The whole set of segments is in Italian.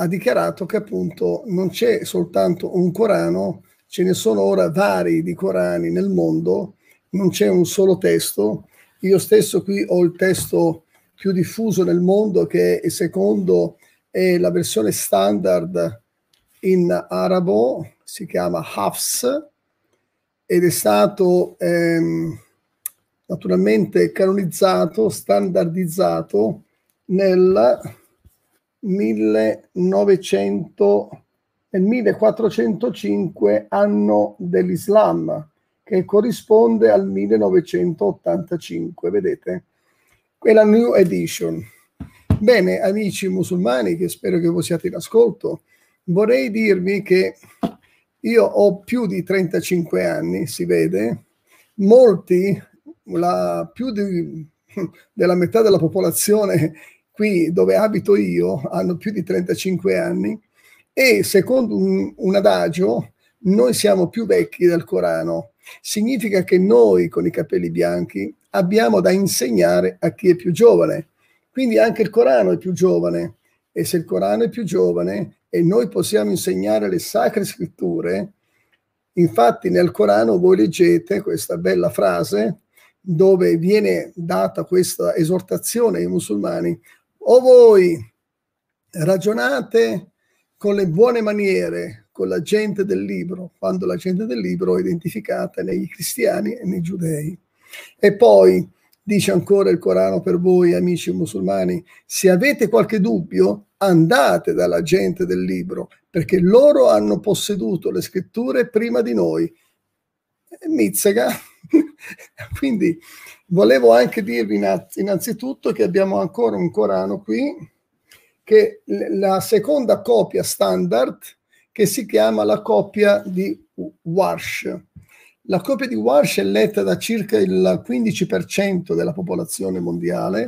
ha dichiarato che appunto non c'è soltanto un Corano, ce ne sono ora vari di Corani nel mondo, non c'è un solo testo. Io stesso qui ho il testo più diffuso nel mondo che è secondo è la versione standard in arabo, si chiama Hafs ed è stato ehm, naturalmente canonizzato, standardizzato nel 1900, nel 1405 anno dell'Islam, che corrisponde al 1985, vedete? Quella New Edition. Bene, amici musulmani, che spero che voi siate in ascolto, vorrei dirvi che io ho più di 35 anni, si vede, molti, la, più di, della metà della popolazione qui dove abito io hanno più di 35 anni e secondo un, un adagio noi siamo più vecchi del Corano. Significa che noi con i capelli bianchi abbiamo da insegnare a chi è più giovane. Quindi anche il Corano è più giovane e se il Corano è più giovane e noi possiamo insegnare le sacre scritture, infatti nel Corano voi leggete questa bella frase dove viene data questa esortazione ai musulmani o voi ragionate con le buone maniere con la gente del libro, quando la gente del libro è identificata nei cristiani e nei giudei. E poi dice ancora il Corano per voi, amici musulmani, se avete qualche dubbio, andate dalla gente del libro, perché loro hanno posseduto le scritture prima di noi. Mizzega. Quindi Volevo anche dirvi innanzitutto che abbiamo ancora un Corano qui, che la seconda copia standard, che si chiama la copia di Warsh. La copia di Warsh è letta da circa il 15% della popolazione mondiale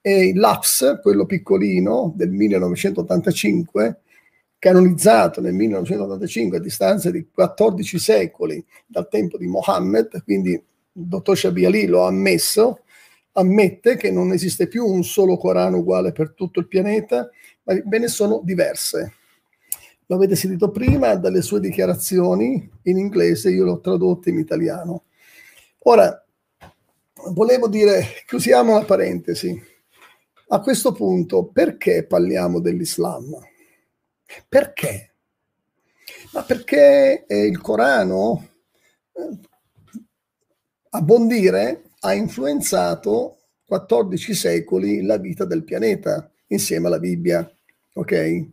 e l'APS, quello piccolino del 1985, canonizzato nel 1985 a distanza di 14 secoli dal tempo di Mohammed, quindi il dottor Shabiali lo ha ammesso, ammette che non esiste più un solo Corano uguale per tutto il pianeta, ma ve ne sono diverse. Lo avete sentito prima dalle sue dichiarazioni in inglese, io l'ho tradotto in italiano. Ora, volevo dire, chiusiamo la parentesi. A questo punto, perché parliamo dell'Islam? Perché? Ma perché il Corano eh, a buon dire, ha influenzato 14 secoli la vita del pianeta insieme alla Bibbia. Ok?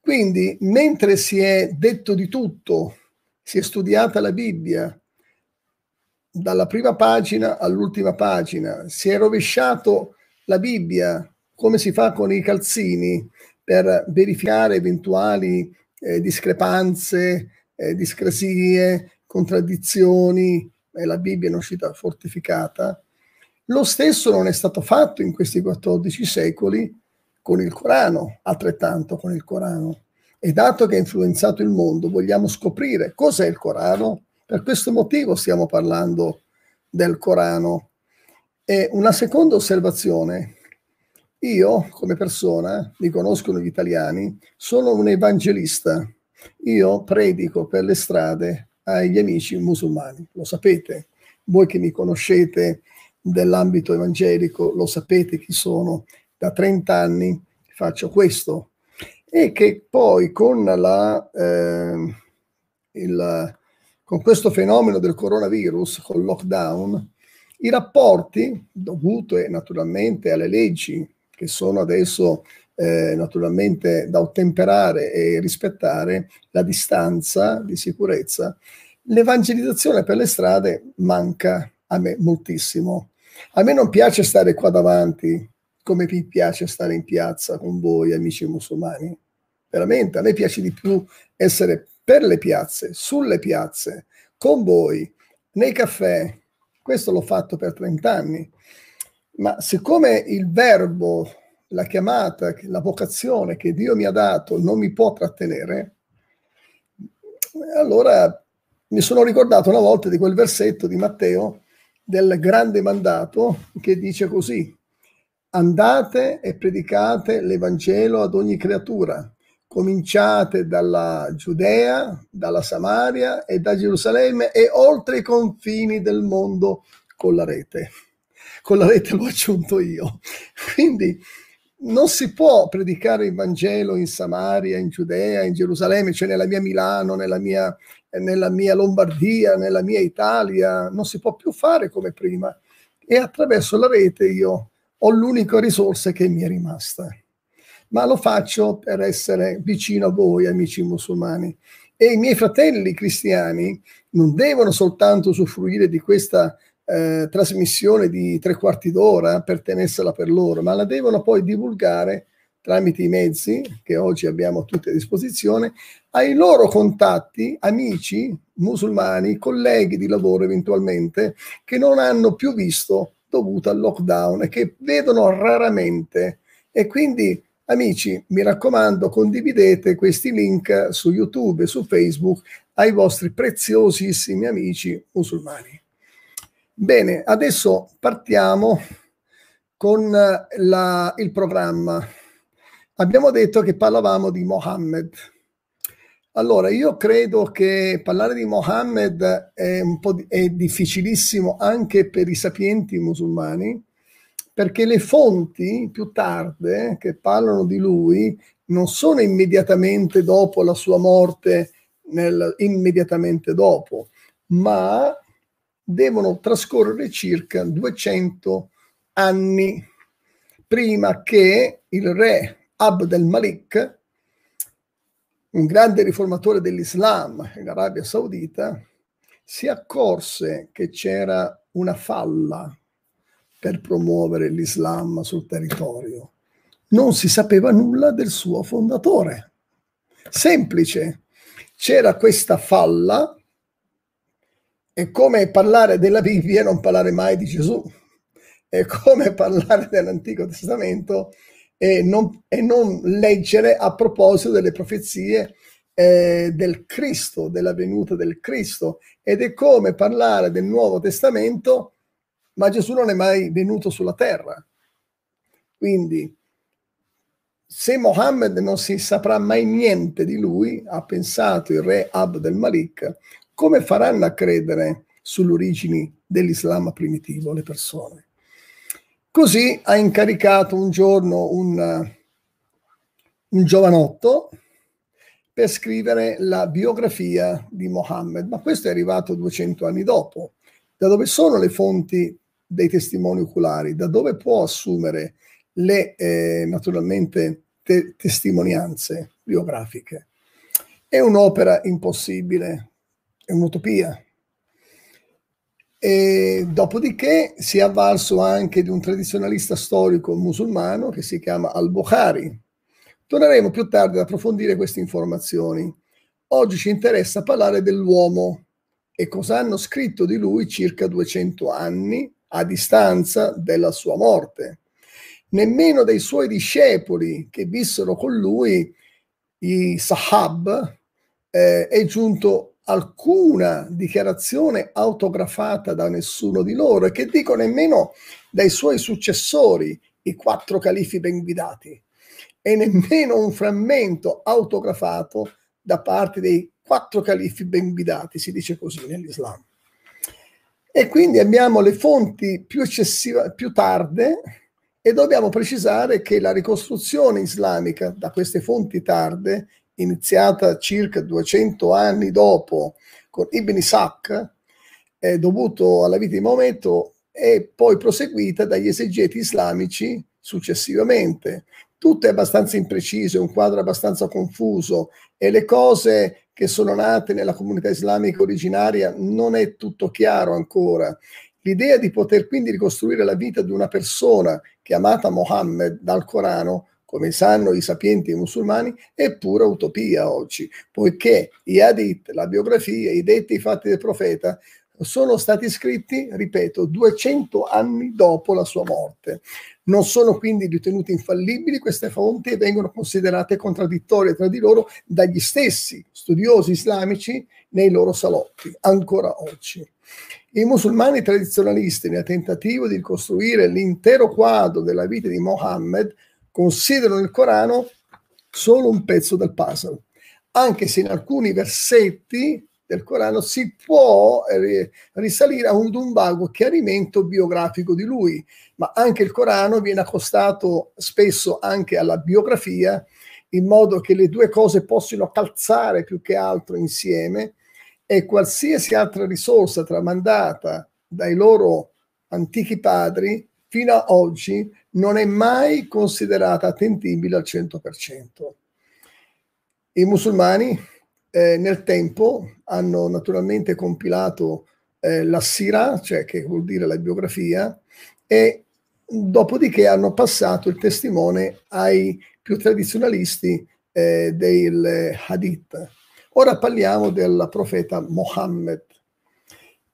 Quindi, mentre si è detto di tutto, si è studiata la Bibbia dalla prima pagina all'ultima pagina, si è rovesciato la Bibbia come si fa con i calzini per verificare eventuali eh, discrepanze, eh, discrasie, contraddizioni, e la Bibbia è uscita fortificata, lo stesso non è stato fatto in questi 14 secoli con il Corano, altrettanto con il Corano. E dato che ha influenzato il mondo, vogliamo scoprire cos'è il Corano. Per questo motivo stiamo parlando del Corano. E una seconda osservazione. Io, come persona, mi conoscono gli italiani, sono un evangelista. Io predico per le strade agli amici musulmani. Lo sapete, voi che mi conoscete dell'ambito evangelico, lo sapete chi sono. Da 30 anni faccio questo e che poi con, la, eh, il, con questo fenomeno del coronavirus, col lockdown, i rapporti dovute naturalmente alle leggi che sono adesso eh, naturalmente da ottemperare e rispettare la distanza di sicurezza, l'evangelizzazione per le strade manca a me moltissimo. A me non piace stare qua davanti come vi piace stare in piazza con voi, amici musulmani. Veramente, a me piace di più essere per le piazze, sulle piazze, con voi, nei caffè. Questo l'ho fatto per 30 anni. Ma siccome il verbo la chiamata, la vocazione che Dio mi ha dato non mi può trattenere, allora mi sono ricordato una volta di quel versetto di Matteo del grande mandato che dice così, andate e predicate l'Evangelo ad ogni creatura. cominciate dalla Giudea, dalla Samaria e da Gerusalemme e oltre i confini del mondo con la rete. Con la rete l'ho aggiunto io. Quindi non si può predicare il Vangelo in Samaria, in Giudea, in Gerusalemme, cioè nella mia Milano, nella mia, nella mia Lombardia, nella mia Italia, non si può più fare come prima. E attraverso la rete io ho l'unica risorsa che mi è rimasta. Ma lo faccio per essere vicino a voi, amici musulmani. E i miei fratelli cristiani non devono soltanto usufruire di questa eh, trasmissione di tre quarti d'ora per tenersela per loro, ma la devono poi divulgare tramite i mezzi che oggi abbiamo tutti a disposizione ai loro contatti, amici musulmani, colleghi di lavoro eventualmente, che non hanno più visto dovuto al lockdown e che vedono raramente. E quindi, amici, mi raccomando, condividete questi link su YouTube e su Facebook ai vostri preziosissimi amici musulmani. Bene, adesso partiamo con la, il programma. Abbiamo detto che parlavamo di Mohammed. Allora, io credo che parlare di Mohammed è, di, è difficilissimo anche per i sapienti musulmani, perché le fonti più tarde che parlano di lui non sono immediatamente dopo la sua morte, nel, immediatamente dopo, ma devono trascorrere circa 200 anni prima che il re Abd al-Malik, un grande riformatore dell'Islam in Arabia Saudita, si accorse che c'era una falla per promuovere l'Islam sul territorio. Non si sapeva nulla del suo fondatore. Semplice. C'era questa falla è come parlare della Bibbia e non parlare mai di Gesù. È come parlare dell'Antico Testamento e non, e non leggere a proposito delle profezie eh, del Cristo, della venuta del Cristo. Ed è come parlare del Nuovo Testamento, ma Gesù non è mai venuto sulla terra. Quindi, se Mohammed non si saprà mai niente di lui, ha pensato il re Abd al-Malik, come faranno a credere sulle origini dell'Islam primitivo le persone? Così ha incaricato un giorno un, un giovanotto per scrivere la biografia di Mohammed, ma questo è arrivato 200 anni dopo. Da dove sono le fonti dei testimoni oculari? Da dove può assumere le, eh, naturalmente, te- testimonianze biografiche? È un'opera impossibile, è un'utopia. E dopodiché si è avvalso anche di un tradizionalista storico musulmano che si chiama Al-Bukhari. Torneremo più tardi ad approfondire queste informazioni. Oggi ci interessa parlare dell'uomo e cosa hanno scritto di lui circa 200 anni a distanza della sua morte. Nemmeno dei suoi discepoli che vissero con lui, i Sahab, eh, è giunto alcuna dichiarazione autografata da nessuno di loro e che dico nemmeno dai suoi successori, i quattro califi ben guidati, e nemmeno un frammento autografato da parte dei quattro califi ben guidati, si dice così nell'Islam. E quindi abbiamo le fonti più più tarde, e dobbiamo precisare che la ricostruzione islamica da queste fonti tarde iniziata circa 200 anni dopo con Ibn Ishaq, eh, dovuto alla vita di Maometto, e poi proseguita dagli esegeti islamici successivamente. Tutto è abbastanza impreciso, è un quadro abbastanza confuso e le cose che sono nate nella comunità islamica originaria non è tutto chiaro ancora. L'idea di poter quindi ricostruire la vita di una persona chiamata Mohammed dal Corano come sanno i sapienti musulmani, è pura utopia oggi, poiché i hadith, la biografia, i detti, fatti del profeta sono stati scritti, ripeto, 200 anni dopo la sua morte. Non sono quindi ritenute infallibili queste fonti e vengono considerate contraddittorie tra di loro dagli stessi studiosi islamici nei loro salotti, ancora oggi. I musulmani tradizionalisti, nel tentativo di ricostruire l'intero quadro della vita di Mohammed, considerano il Corano solo un pezzo del puzzle, anche se in alcuni versetti del Corano si può eh, risalire a un, vago chiarimento biografico di lui, ma anche il Corano viene accostato spesso anche alla biografia in modo che le due cose possano calzare più che altro insieme e qualsiasi altra risorsa tramandata dai loro antichi padri fino a oggi non è mai considerata attendibile al 100%. I musulmani eh, nel tempo hanno naturalmente compilato eh, la Sira, cioè che vuol dire la biografia, e dopodiché hanno passato il testimone ai più tradizionalisti eh, del Hadith. Ora parliamo del profeta Mohammed.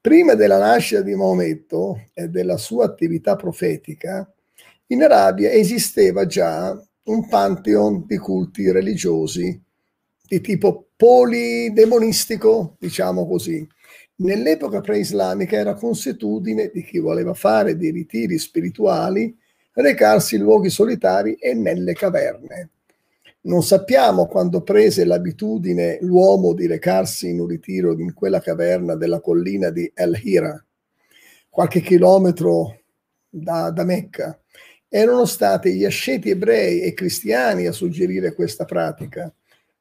Prima della nascita di Maometto e della sua attività profetica, in Arabia esisteva già un pantheon di culti religiosi di tipo polidemonistico, diciamo così. Nell'epoca preislamica era consuetudine di chi voleva fare dei ritiri spirituali recarsi in luoghi solitari e nelle caverne. Non sappiamo quando prese l'abitudine l'uomo di recarsi in un ritiro in quella caverna della collina di El Hira, qualche chilometro da, da Mecca. Erano stati gli asceti ebrei e cristiani a suggerire questa pratica.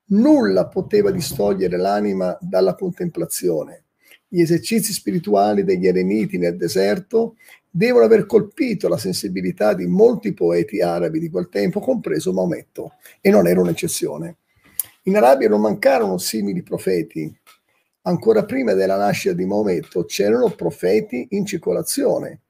Nulla poteva distogliere l'anima dalla contemplazione. Gli esercizi spirituali degli eremiti nel deserto devono aver colpito la sensibilità di molti poeti arabi di quel tempo, compreso Maometto, e non era un'eccezione. In Arabia non mancarono simili profeti. Ancora prima della nascita di Maometto c'erano profeti in circolazione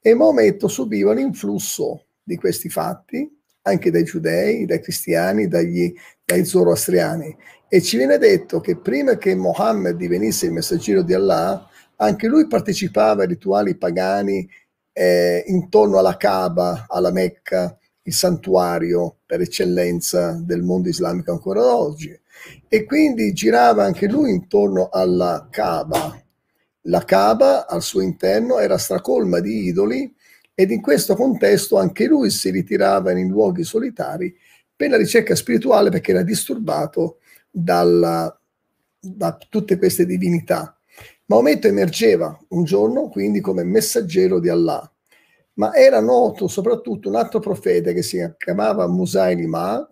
e Maometto subiva l'influsso di questi fatti anche dai giudei, dai cristiani, dagli, dai zoroastriani. E ci viene detto che prima che Mohammed divenisse il messaggero di Allah, anche lui partecipava ai rituali pagani eh, intorno alla Kaaba, alla Mecca, il santuario per eccellenza del mondo islamico ancora oggi. E quindi girava anche lui intorno alla Kaaba. La Kaaba al suo interno era stracolma di idoli ed in questo contesto anche lui si ritirava in luoghi solitari per la ricerca spirituale perché era disturbato dalla, da tutte queste divinità. Maometto emergeva un giorno quindi come messaggero di Allah, ma era noto soprattutto un altro profeta che si chiamava Musailima,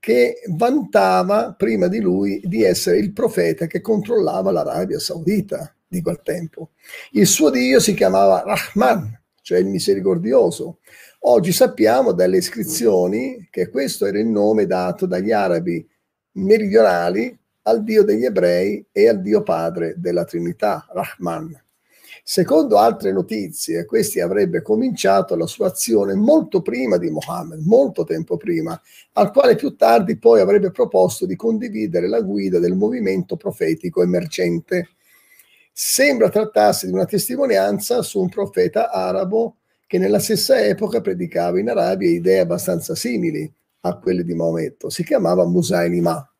che vantava prima di lui di essere il profeta che controllava l'Arabia Saudita di quel tempo. Il suo dio si chiamava Rahman, cioè il misericordioso. Oggi sappiamo dalle iscrizioni che questo era il nome dato dagli arabi meridionali al Dio degli ebrei e al Dio Padre della Trinità, Rahman. Secondo altre notizie, questi avrebbe cominciato la sua azione molto prima di Mohammed, molto tempo prima, al quale più tardi poi avrebbe proposto di condividere la guida del movimento profetico emergente Sembra trattarsi di una testimonianza su un profeta arabo che nella stessa epoca predicava in Arabia idee abbastanza simili a quelle di Maometto. Si chiamava Musailima.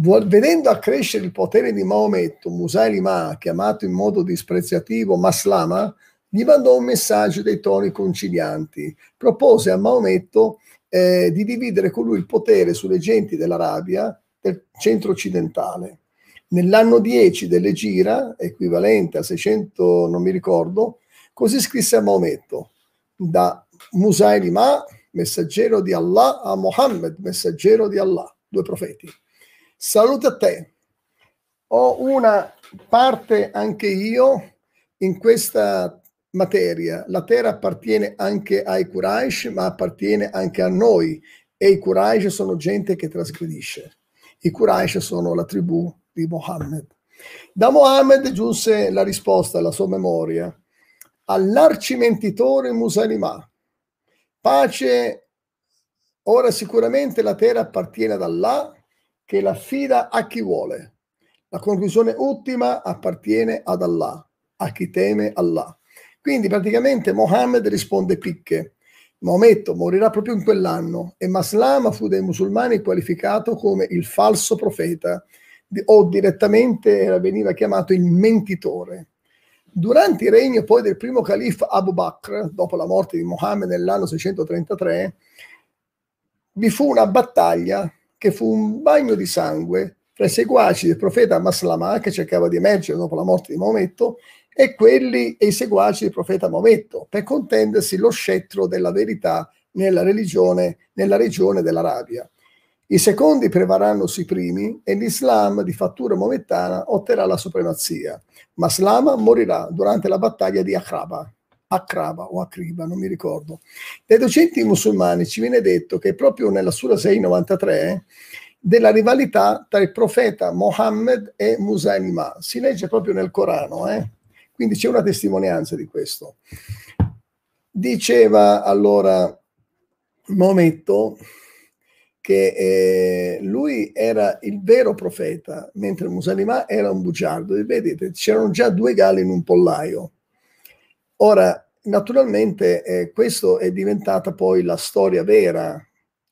Vedendo accrescere il potere di Maometto, Musailima, chiamato in modo dispreziativo Maslama, gli mandò un messaggio dei toni concilianti. Propose a Maometto eh, di dividere con lui il potere sulle genti dell'Arabia del centro occidentale. Nell'anno 10 delle gira, equivalente a 600, non mi ricordo, così scrisse a Maometto, da Musailima, messaggero di Allah, a Mohammed, messaggero di Allah, due profeti. Salute a te. Ho una parte anche io in questa materia. La terra appartiene anche ai Quraysh, ma appartiene anche a noi. E i Quraysh sono gente che trasgredisce. I Quraysh sono la tribù di Mohammed. Da Mohammed giunse la risposta alla sua memoria all'arcimentitore Musalimà. Pace, ora sicuramente la terra appartiene ad Allah che l'affida a chi vuole. La conclusione ultima appartiene ad Allah, a chi teme Allah. Quindi praticamente Mohammed risponde picche. Maometto morirà proprio in quell'anno e Maslama fu dai musulmani qualificato come il falso profeta o direttamente veniva chiamato il mentitore. Durante il regno poi del primo califfo Abu Bakr, dopo la morte di Mohammed nell'anno 633, vi fu una battaglia che fu un bagno di sangue tra i seguaci del profeta Maslama, che cercava di emergere dopo la morte di Maometto, e quelli e i seguaci del profeta Maometto, per contendersi lo scettro della verità nella religione, nella regione dell'Arabia. I secondi prevarranno sui primi e l'Islam di fattura maomettana otterrà la supremazia. Maslama morirà durante la battaglia di Akraba. Akraba o Akriba, non mi ricordo. Dai docenti musulmani ci viene detto che proprio nella Sura 693 della rivalità tra il profeta Mohammed e Musailima. Si legge proprio nel Corano, eh? quindi c'è una testimonianza di questo. Diceva allora Maometto che eh, lui era il vero profeta, mentre Musailima era un bugiardo. E vedete, c'erano già due galli in un pollaio. Ora, naturalmente, eh, questo è diventata poi la storia vera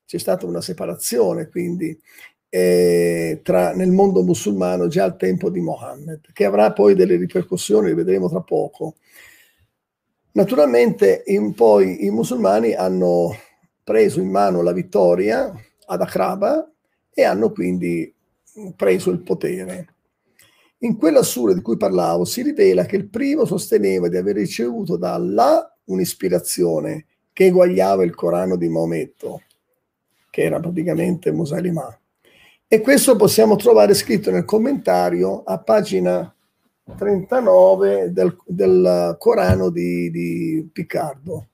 c'è stata una separazione quindi eh, tra, nel mondo musulmano già al tempo di Mohammed, che avrà poi delle ripercussioni, le vedremo tra poco. Naturalmente in, poi i musulmani hanno preso in mano la vittoria ad Akraba e hanno quindi preso il potere. In quella sura di cui parlavo si rivela che il primo sosteneva di aver ricevuto da Allah un'ispirazione che eguagliava il Corano di Maometto che era praticamente Musalimà. E questo possiamo trovare scritto nel commentario a pagina 39 del, del Corano di, di Piccardo.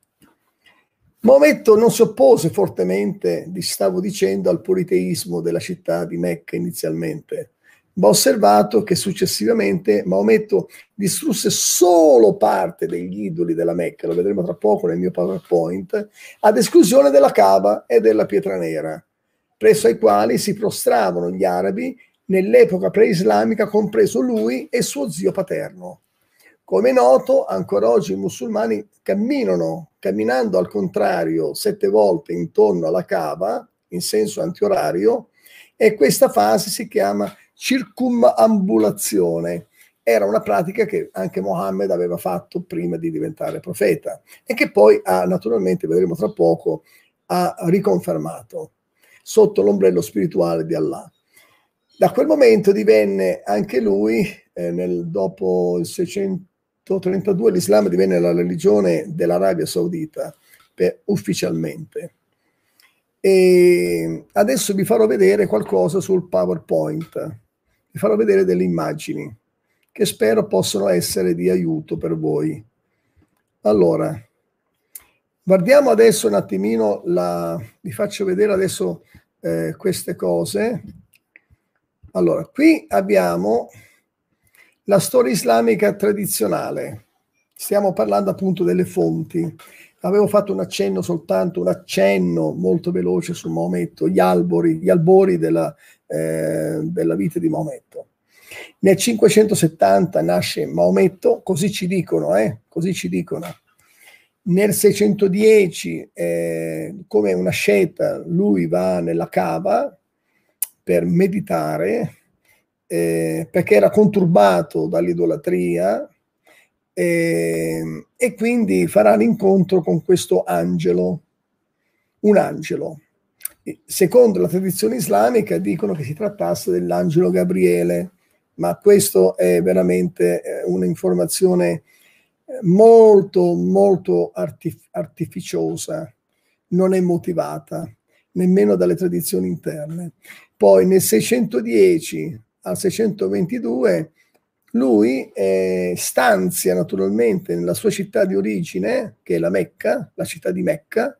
Maometto non si oppose fortemente, stavo dicendo, al politeismo della città di Mecca inizialmente, ho osservato che successivamente Maometto distrusse solo parte degli idoli della Mecca, lo vedremo tra poco nel mio PowerPoint, ad esclusione della Kaaba e della pietra nera, presso ai quali si prostravano gli arabi nell'epoca preislamica, compreso lui e suo zio paterno. Come è noto, ancora oggi i musulmani camminano, camminando al contrario sette volte intorno alla Kaaba, in senso antiorario, e questa fase si chiama circumambulazione. Era una pratica che anche Mohammed aveva fatto prima di diventare profeta e che poi ha, naturalmente, vedremo tra poco, ha riconfermato sotto l'ombrello spirituale di Allah. Da quel momento divenne anche lui, eh, nel, dopo il 632, l'Islam divenne la religione dell'Arabia Saudita per, ufficialmente. E adesso vi farò vedere qualcosa sul PowerPoint vi farò vedere delle immagini che spero possano essere di aiuto per voi. Allora, guardiamo adesso un attimino, la, vi faccio vedere adesso eh, queste cose. Allora, qui abbiamo la storia islamica tradizionale. Stiamo parlando appunto delle fonti. Avevo fatto un accenno soltanto, un accenno molto veloce su Maometto, gli albori, gli albori della, eh, della vita di Maometto. Nel 570 nasce Maometto, così ci dicono, eh, così ci dicono. Nel 610, eh, come una scelta, lui va nella cava per meditare, eh, perché era conturbato dall'idolatria, eh, e quindi farà l'incontro con questo angelo, un angelo secondo la tradizione islamica dicono che si trattasse dell'angelo Gabriele, ma questo è veramente eh, un'informazione eh, molto, molto artif- artificiosa, non è motivata nemmeno dalle tradizioni interne. Poi nel 610 al 622 lui eh, stanzia naturalmente nella sua città di origine, che è la Mecca, la città di Mecca,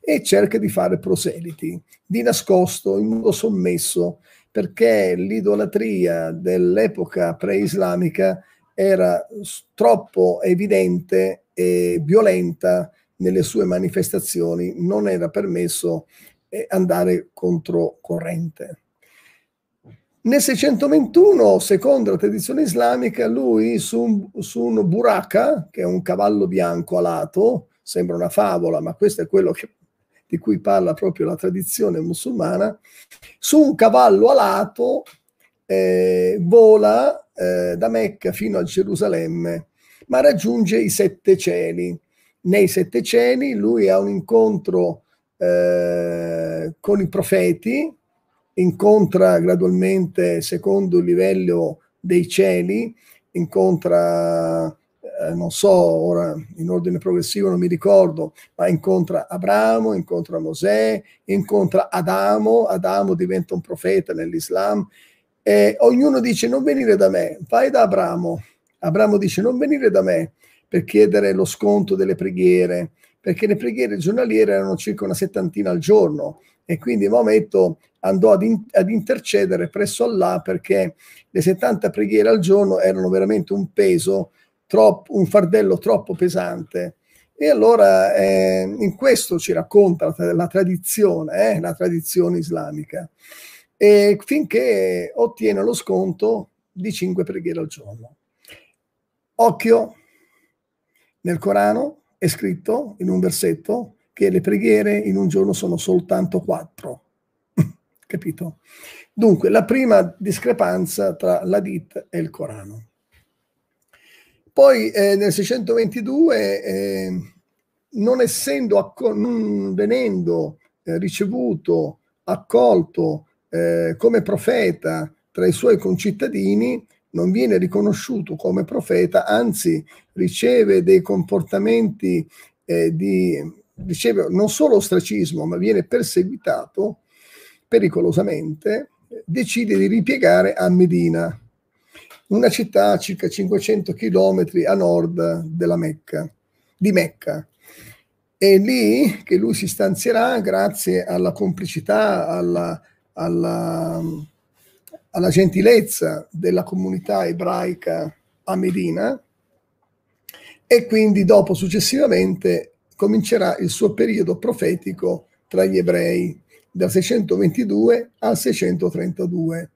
e cerca di fare proseliti di nascosto, in modo sommesso, perché l'idolatria dell'epoca pre-islamica era troppo evidente e violenta nelle sue manifestazioni, non era permesso eh, andare controcorrente. Nel 621, secondo la tradizione islamica, lui su un, su un buraka, che è un cavallo bianco alato, sembra una favola, ma questo è quello che di cui parla proprio la tradizione musulmana, su un cavallo alato eh, vola eh, da Mecca fino a Gerusalemme, ma raggiunge i sette cieli. Nei sette cieli lui ha un incontro eh, con i profeti, incontra gradualmente secondo il livello dei cieli, incontra, eh, non so, ora in ordine progressivo non mi ricordo, ma incontra Abramo, incontra Mosè, incontra Adamo, Adamo diventa un profeta nell'Islam, e ognuno dice non venire da me, vai da Abramo. Abramo dice non venire da me per chiedere lo sconto delle preghiere, perché le preghiere giornaliere erano circa una settantina al giorno e quindi Maometto andò ad, in, ad, intercedere presso Allah perché le 70 preghiere al giorno erano veramente un peso, troppo, un fardello troppo pesante. E allora eh, in questo ci racconta la, la tradizione, eh, la tradizione islamica, e finché ottiene lo sconto di 5 preghiere al giorno. Occhio, nel Corano è scritto in un versetto che le preghiere in un giorno sono soltanto quattro. Capito? Dunque, la prima discrepanza tra l'Adit e il Corano. Poi eh, nel 622, eh, non essendo, acco- non venendo eh, ricevuto, accolto eh, come profeta tra i suoi concittadini, non viene riconosciuto come profeta, anzi riceve dei comportamenti eh, di, riceve non solo ostracismo, ma viene perseguitato pericolosamente, decide di ripiegare a Medina, una città a circa 500 km a nord della Mecca, di Mecca. È lì che lui si stanzierà grazie alla complicità, alla, alla alla gentilezza della comunità ebraica a Medina e quindi dopo successivamente comincerà il suo periodo profetico tra gli ebrei dal 622 al 632.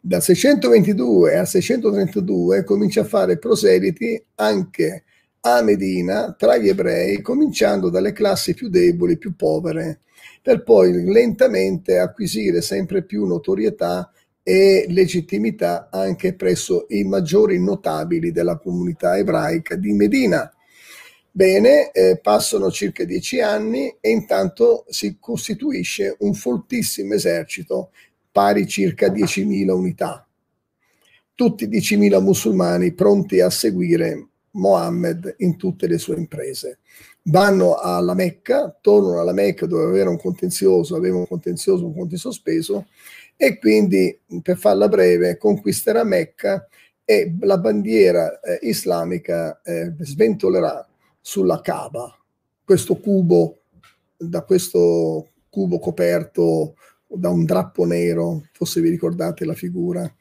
Dal 622 al 632 comincia a fare proseliti anche a Medina tra gli ebrei, cominciando dalle classi più deboli, più povere, per poi lentamente acquisire sempre più notorietà e legittimità anche presso i maggiori notabili della comunità ebraica di Medina. Bene, eh, passano circa dieci anni e intanto si costituisce un foltissimo esercito pari circa 10.000 unità. Tutti 10.000 musulmani pronti a seguire Mohammed in tutte le sue imprese. Vanno alla Mecca, tornano alla Mecca dove aveva un contenzioso, aveva un contenzioso, un conto sospeso e quindi per farla breve conquisterà Mecca e la bandiera eh, islamica eh, sventolerà sulla Kaaba, questo cubo, da questo cubo coperto da un drappo nero, forse vi ricordate la figura.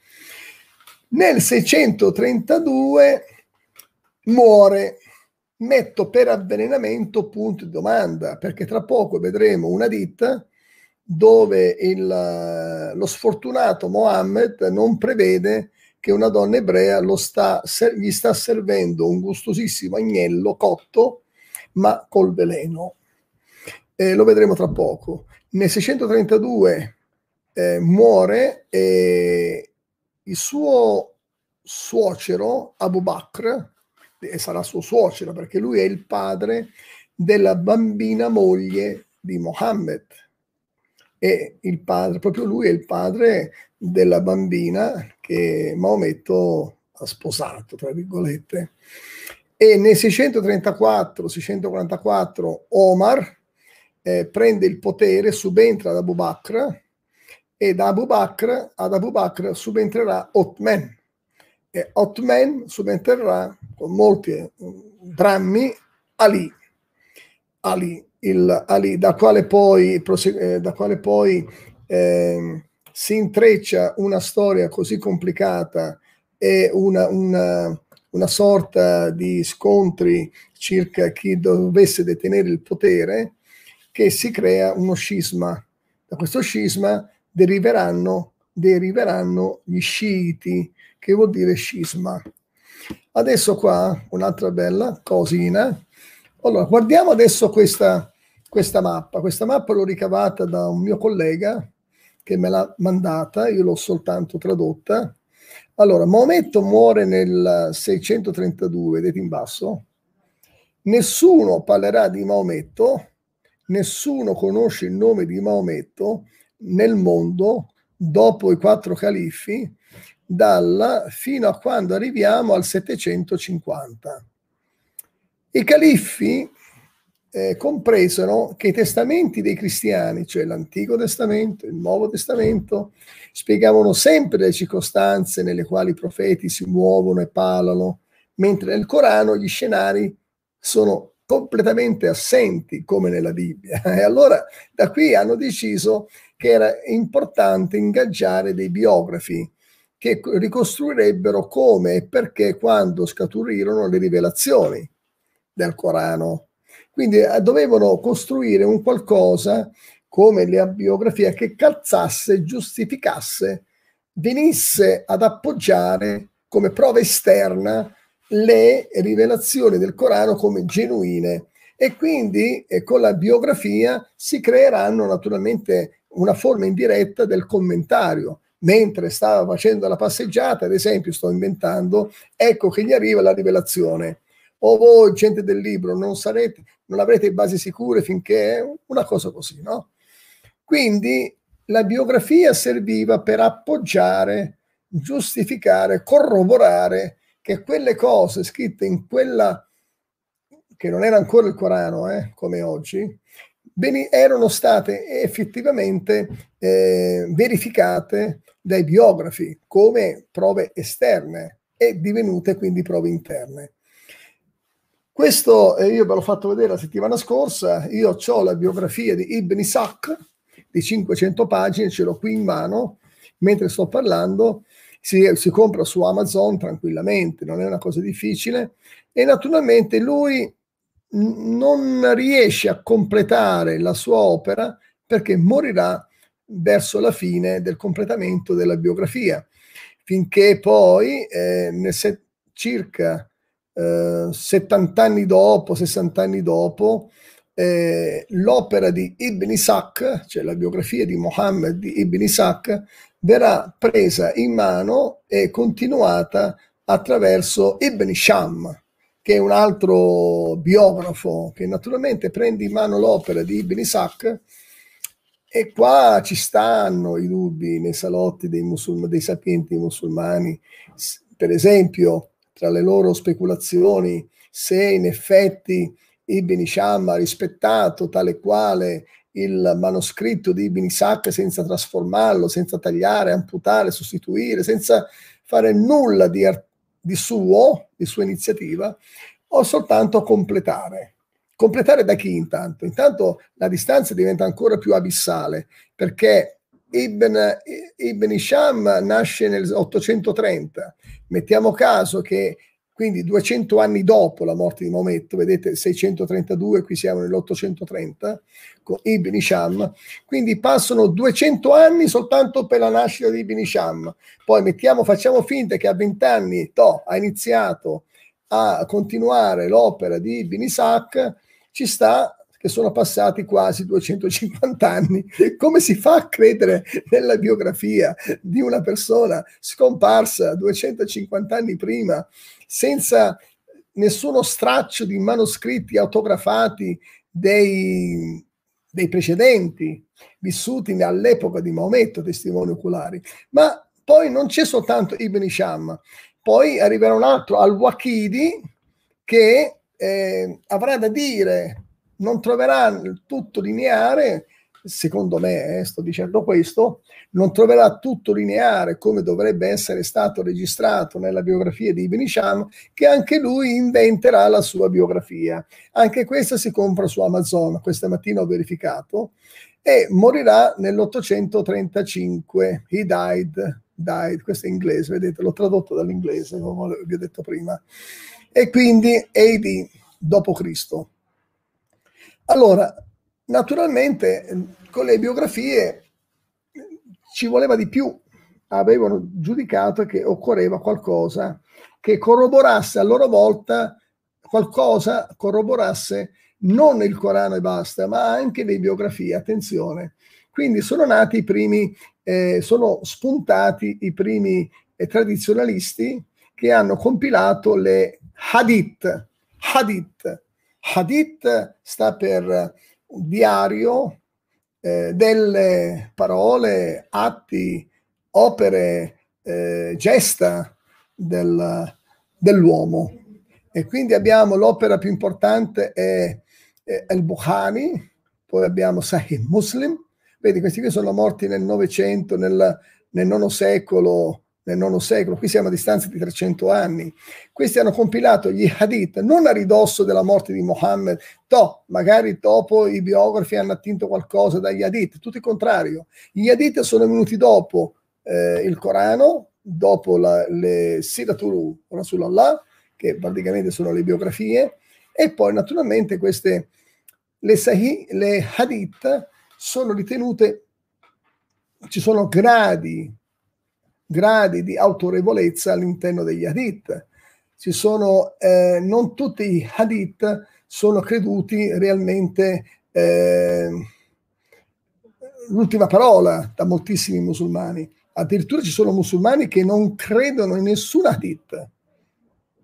Nel 632 muore, metto per avvelenamento punto di domanda, perché tra poco vedremo una ditta dove il, lo sfortunato Mohammed non prevede che una donna ebrea sta, gli sta servendo un gustosissimo agnello cotto, ma col veleno. Eh, lo vedremo tra poco. Nel 632 eh, muore e il suo suocero Abu Bakr, e sarà suo suocero perché lui è il padre della bambina moglie di Mohammed e il padre, proprio lui è il padre della bambina che Maometto ha sposato, tra virgolette. E nel 634-644 Omar eh, prende il potere, subentra ad Abu Bakr e da Abu Bakr, ad Abu Bakr subentrerà Otman e Otman subentrerà con molti eh, drammi Ali. Ali il, Ali, da quale poi, eh, da quale poi eh, si intreccia una storia così complicata e una, una, una sorta di scontri circa chi dovesse detenere il potere, che si crea uno scisma. Da questo scisma deriveranno, deriveranno gli sciiti, che vuol dire scisma. Adesso qua un'altra bella cosina allora, guardiamo adesso questa, questa mappa. Questa mappa l'ho ricavata da un mio collega che me l'ha mandata, io l'ho soltanto tradotta. Allora, Maometto muore nel 632, vedete in basso? Nessuno parlerà di Maometto nessuno conosce il nome di Maometto nel mondo dopo i quattro califfi, dalla fino a quando arriviamo al 750. I califfi eh, compresero che i testamenti dei cristiani, cioè l'Antico Testamento, il Nuovo Testamento, spiegavano sempre le circostanze nelle quali i profeti si muovono e parlano, mentre nel Corano gli scenari sono completamente assenti come nella Bibbia. E allora da qui hanno deciso che era importante ingaggiare dei biografi che ricostruirebbero come e perché quando scaturirono le rivelazioni del Corano. Quindi eh, dovevano costruire un qualcosa come la biografia che calzasse, giustificasse, venisse ad appoggiare come prova esterna le rivelazioni del Corano come genuine e quindi eh, con la biografia si creeranno naturalmente una forma indiretta del commentario. Mentre stava facendo la passeggiata, ad esempio, sto inventando, ecco che gli arriva la rivelazione. O voi, gente del libro, non sarete, non avrete basi sicure finché una cosa così, no? Quindi la biografia serviva per appoggiare, giustificare, corroborare che quelle cose scritte in quella che non era ancora il Corano, eh, come oggi, erano state effettivamente eh, verificate dai biografi come prove esterne e divenute quindi prove interne. Questo eh, io ve l'ho fatto vedere la settimana scorsa, io ho la biografia di Ibn Ishaq di 500 pagine, ce l'ho qui in mano mentre sto parlando, si, si compra su Amazon tranquillamente, non è una cosa difficile e naturalmente lui non riesce a completare la sua opera perché morirà verso la fine del completamento della biografia, finché poi eh, nel se- circa eh, 70 anni dopo, 60 anni dopo, eh, l'opera di Ibn Ishaq, cioè la biografia di Mohammed di Ibn Ishaq, verrà presa in mano e continuata attraverso Ibn Sham, che è un altro biografo che naturalmente prende in mano l'opera di Ibn Ishaq. E qua ci stanno i dubbi nei salotti dei, musulm- dei sapienti musulmani, per esempio tra le loro speculazioni se in effetti Ibn Isham ha rispettato tale quale il manoscritto di Ibn Ishaq senza trasformarlo, senza tagliare, amputare, sostituire, senza fare nulla di, di suo, di sua iniziativa, o soltanto completare. Completare da chi intanto? Intanto la distanza diventa ancora più abissale perché Ibn, Ibn Isham nasce nel 830. Mettiamo caso che quindi 200 anni dopo la morte di Maometto, vedete 632, qui siamo nell'830, con Ibn Isham, quindi passano 200 anni soltanto per la nascita di Ibn Isham. Poi mettiamo, facciamo finta che a 20 anni to, ha iniziato a continuare l'opera di Ibn Isaac, ci sta che sono passati quasi 250 anni. Come si fa a credere nella biografia di una persona scomparsa 250 anni prima, senza nessuno straccio di manoscritti autografati dei, dei precedenti, vissuti all'epoca di Maometto, testimoni oculari? Ma poi non c'è soltanto Ibn Isham, poi arriverà un altro, Al-Waqidi, che eh, avrà da dire non troverà tutto lineare, secondo me, eh, sto dicendo questo, non troverà tutto lineare come dovrebbe essere stato registrato nella biografia di Ibn Isham, che anche lui inventerà la sua biografia. Anche questa si compra su Amazon, questa mattina ho verificato, e morirà nell'835. He died, died, questo è inglese, vedete, l'ho tradotto dall'inglese, come vi ho detto prima. E quindi AD, dopo Cristo. Allora, naturalmente con le biografie ci voleva di più, avevano giudicato che occorreva qualcosa che corroborasse a loro volta qualcosa, corroborasse non il Corano e basta, ma anche le biografie, attenzione. Quindi sono nati i primi, eh, sono spuntati i primi eh, tradizionalisti che hanno compilato le hadith, hadith Hadith sta per diario eh, delle parole, atti, opere, eh, gesta del, dell'uomo. E quindi abbiamo l'opera più importante è, è il Bukhari, poi abbiamo Sahih Muslim, vedi questi qui sono morti nel Novecento, nel, nel IX secolo, nel IX secolo, qui siamo a distanza di 300 anni. Questi hanno compilato gli hadith non a ridosso della morte di Mohammed, to, magari dopo i biografi hanno attinto qualcosa dagli hadith, tutto il contrario. Gli hadith sono venuti dopo eh, il Corano, dopo la, le Siratul Rasulallah, che praticamente sono le biografie, e poi naturalmente queste, le, sahih, le hadith sono ritenute, ci sono gradi gradi di autorevolezza all'interno degli hadith. Ci sono, eh, non tutti i hadith sono creduti realmente eh, l'ultima parola da moltissimi musulmani. Addirittura ci sono musulmani che non credono in nessun hadith.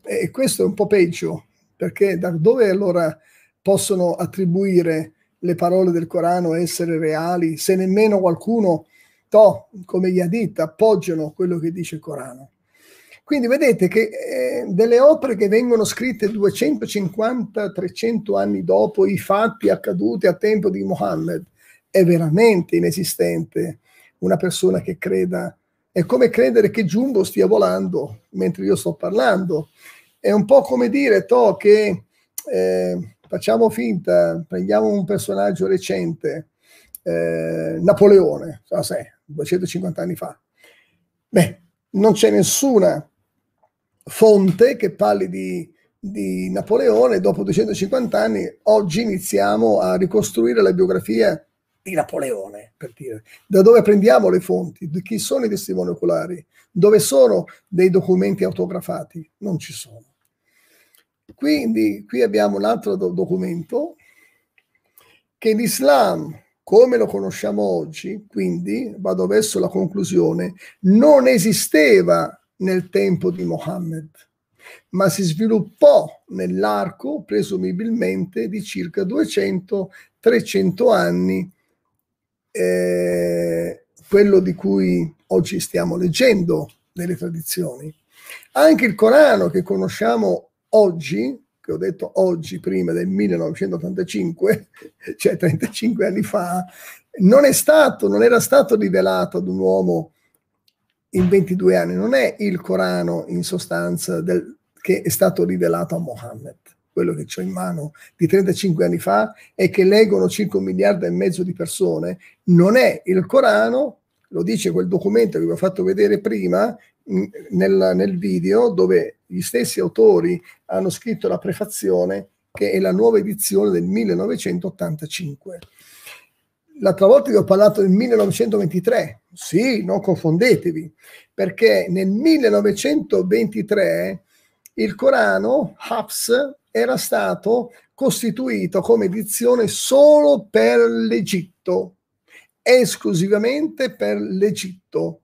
E questo è un po' peggio, perché da dove allora possono attribuire le parole del Corano essere reali se nemmeno qualcuno to, come Hadith, appoggiano quello che dice il Corano. Quindi vedete che eh, delle opere che vengono scritte 250-300 anni dopo i fatti accaduti a tempo di Mohammed è veramente inesistente una persona che creda. È come credere che Jumbo stia volando mentre io sto parlando. È un po' come dire to, che eh, facciamo finta, prendiamo un personaggio recente, eh, Napoleone, so se, 250 anni fa. Beh, non c'è nessuna fonte che parli di, di Napoleone, dopo 250 anni, oggi iniziamo a ricostruire la biografia di Napoleone, per dire. Da dove prendiamo le fonti? Di chi sono i testimoni oculari? Dove sono dei documenti autografati? Non ci sono. Quindi qui abbiamo un altro do- documento che l'Islam come lo conosciamo oggi, quindi vado verso la conclusione, non esisteva nel tempo di Mohammed, ma si sviluppò nell'arco presumibilmente di circa 200-300 anni, eh, quello di cui oggi stiamo leggendo nelle tradizioni. Anche il Corano che conosciamo oggi che ho detto oggi, prima del 1985, cioè 35 anni fa, non è stato, non era stato rivelato ad un uomo in 22 anni, non è il Corano in sostanza del, che è stato rivelato a Mohammed, quello che ho in mano di 35 anni fa e che leggono 5 miliardi e mezzo di persone, non è il Corano, lo dice quel documento che vi ho fatto vedere prima, nel, nel video dove gli stessi autori hanno scritto la prefazione che è la nuova edizione del 1985. L'altra volta vi ho parlato del 1923, sì, non confondetevi, perché nel 1923 il Corano, Hafs, era stato costituito come edizione solo per l'Egitto, esclusivamente per l'Egitto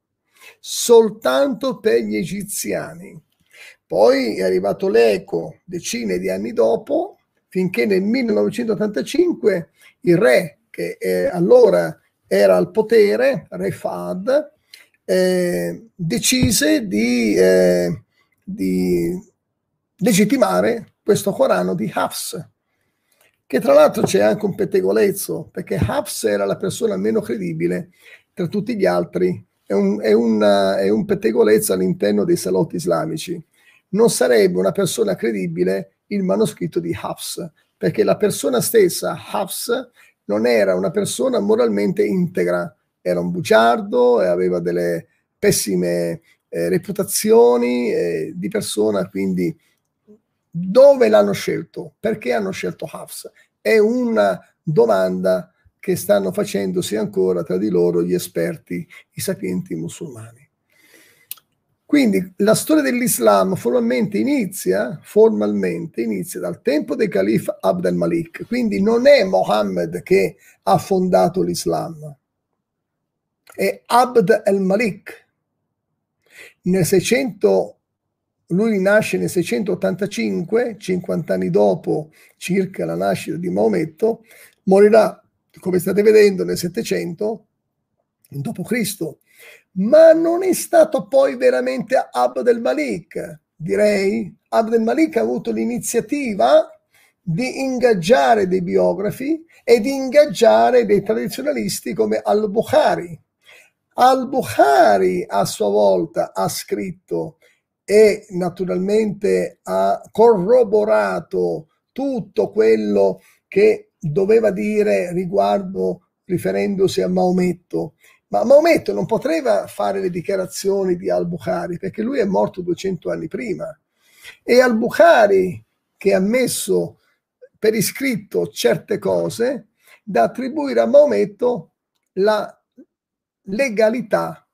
soltanto per gli egiziani. Poi è arrivato l'eco decine di anni dopo, finché nel 1985 il re, che eh, allora era al potere, re Fahd, eh, decise di, eh, di legittimare questo Corano di Hafs, che tra l'altro c'è anche un pettegolezzo, perché Hafs era la persona meno credibile tra tutti gli altri è un, è, una, è un pettegolezzo all'interno dei salotti islamici. Non sarebbe una persona credibile il manoscritto di Hafs, perché la persona stessa, Hafs, non era una persona moralmente integra, era un bugiardo e aveva delle pessime eh, reputazioni eh, di persona, quindi dove l'hanno scelto? Perché hanno scelto Hafs? È una domanda che stanno facendosi ancora tra di loro gli esperti, i sapienti musulmani. Quindi la storia dell'Islam formalmente inizia, formalmente inizia dal tempo del califo Abd al-Malik, quindi non è Mohammed che ha fondato l'Islam, è Abd al-Malik. Nel 600, lui nasce nel 685, 50 anni dopo circa la nascita di Maometto, Morirà, come state vedendo, nel 700 d.C., ma non è stato poi veramente Abd al-Malik, direi. Abd al-Malik ha avuto l'iniziativa di ingaggiare dei biografi e di ingaggiare dei tradizionalisti come al-Bukhari. Al-Bukhari a sua volta ha scritto e naturalmente ha corroborato tutto quello che doveva dire riguardo riferendosi a Maometto. Ma Maometto non poteva fare le dichiarazioni di al-Bukhari perché lui è morto 200 anni prima. E al-Bukhari, che ha messo per iscritto certe cose da attribuire a Maometto la legalità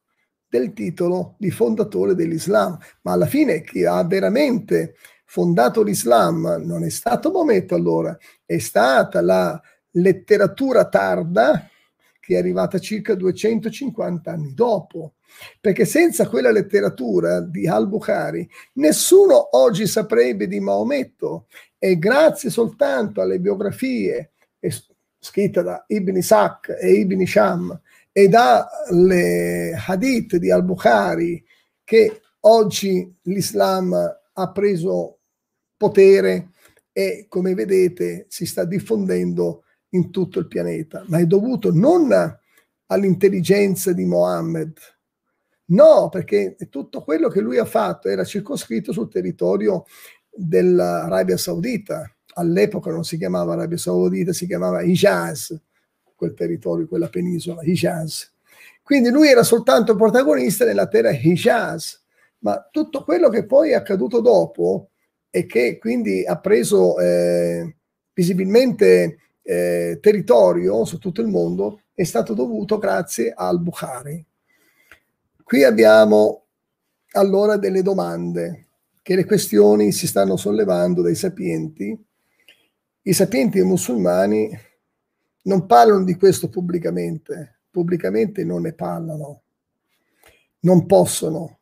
del titolo di fondatore dell'Islam. Ma alla fine chi ha veramente fondato l'Islam non è stato Maometto allora, è stata la letteratura tarda che è arrivata circa 250 anni dopo. Perché senza quella letteratura di al-Bukhari nessuno oggi saprebbe di Maometto e grazie soltanto alle biografie scritte da Ibn Isaac e Ibn Sham e dalle hadith di al-Bukhari che oggi l'Islam ha preso potere e come vedete si sta diffondendo in tutto il pianeta, ma è dovuto non all'intelligenza di Mohammed, no, perché tutto quello che lui ha fatto era circoscritto sul territorio dell'Arabia Saudita. All'epoca non si chiamava Arabia Saudita, si chiamava Hijaz, quel territorio, quella penisola, Hijaz. Quindi lui era soltanto protagonista nella terra Hijaz, ma tutto quello che poi è accaduto dopo e che quindi ha preso eh, visibilmente eh, territorio su tutto il mondo è stato dovuto grazie al Bukhari. Qui abbiamo allora delle domande che le questioni si stanno sollevando dai sapienti. I sapienti musulmani non parlano di questo pubblicamente, pubblicamente non ne parlano, non possono,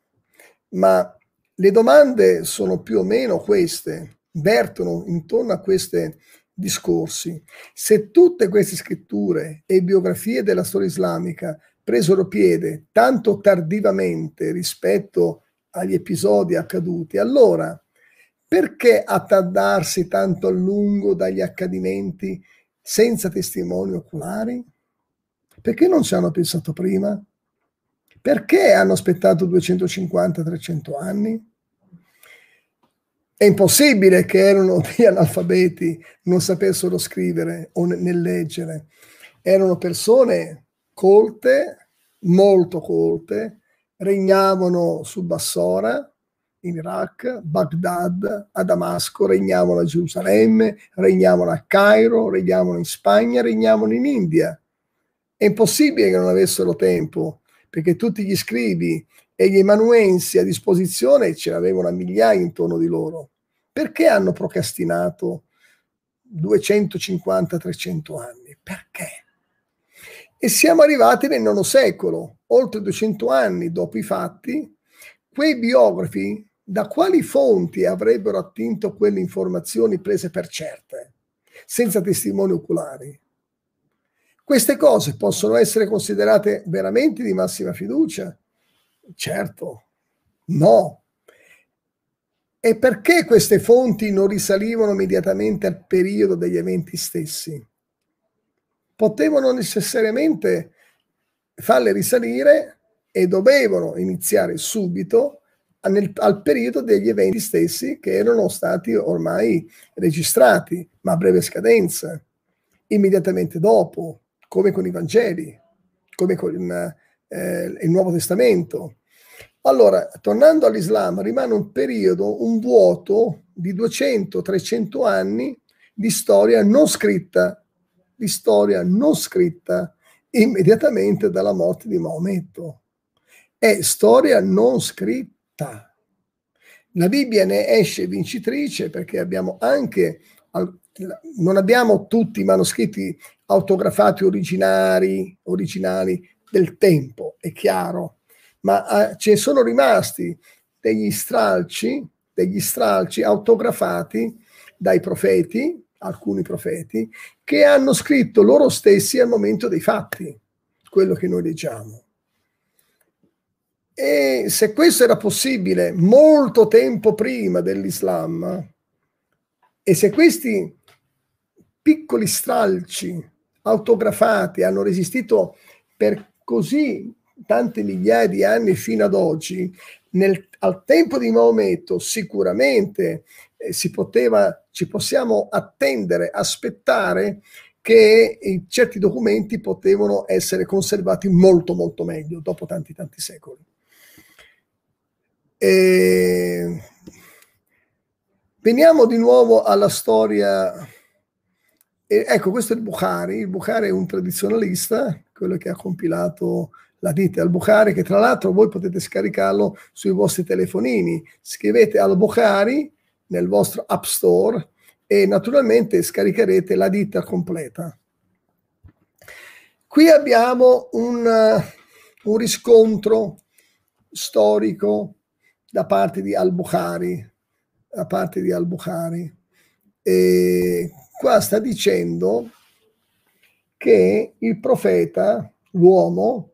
ma le domande sono più o meno queste, vertono intorno a questi discorsi. Se tutte queste scritture e biografie della storia islamica presero piede tanto tardivamente rispetto agli episodi accaduti, allora perché attardarsi tanto a lungo dagli accadimenti senza testimoni oculari? Perché non ci hanno pensato prima? Perché hanno aspettato 250-300 anni? È impossibile che erano degli analfabeti, non sapessero scrivere o nel leggere. Erano persone colte, molto colte, regnavano su Bassora in Iraq, Baghdad, a Damasco, regnavano a Gerusalemme, regnavano a Cairo, regnavano in Spagna, regnavano in India. È impossibile che non avessero tempo, perché tutti gli scrivi e gli emanuensi a disposizione ce l'avevano a migliaia intorno di loro. Perché hanno procrastinato 250-300 anni? Perché? E siamo arrivati nel IX secolo, oltre 200 anni dopo i fatti, quei biografi da quali fonti avrebbero attinto quelle informazioni prese per certe, senza testimoni oculari? Queste cose possono essere considerate veramente di massima fiducia? Certo, no. E perché queste fonti non risalivano immediatamente al periodo degli eventi stessi? potevano necessariamente farle risalire e dovevano iniziare subito nel, al periodo degli eventi stessi che erano stati ormai registrati, ma a breve scadenza, immediatamente dopo, come con i Vangeli, come con eh, il Nuovo Testamento. Allora, tornando all'Islam, rimane un periodo, un vuoto di 200-300 anni di storia non scritta di storia non scritta immediatamente dalla morte di Maometto. È storia non scritta. La Bibbia ne esce vincitrice perché abbiamo anche, non abbiamo tutti i manoscritti autografati originari, originali del tempo, è chiaro, ma eh, ci sono rimasti degli stralci, degli stralci autografati dai profeti, alcuni profeti, che hanno scritto loro stessi al momento dei fatti, quello che noi leggiamo. E se questo era possibile molto tempo prima dell'Islam, e se questi piccoli stralci autografati hanno resistito per così tante migliaia di anni fino ad oggi, nel, al tempo di Maometto sicuramente eh, si poteva, ci possiamo attendere, aspettare che certi documenti potevano essere conservati molto molto meglio dopo tanti tanti secoli. E... Veniamo di nuovo alla storia. Ecco, questo è il Bukhari. Il Bukhari è un tradizionalista, quello che ha compilato la ditta al-Bukhari, che tra l'altro voi potete scaricarlo sui vostri telefonini. Scrivete al-Bukhari nel vostro App Store e naturalmente scaricherete la ditta completa. Qui abbiamo un, un riscontro storico da parte di Al-Bukhari, da parte di Al-Bukhari. E qua sta dicendo che il profeta, l'uomo,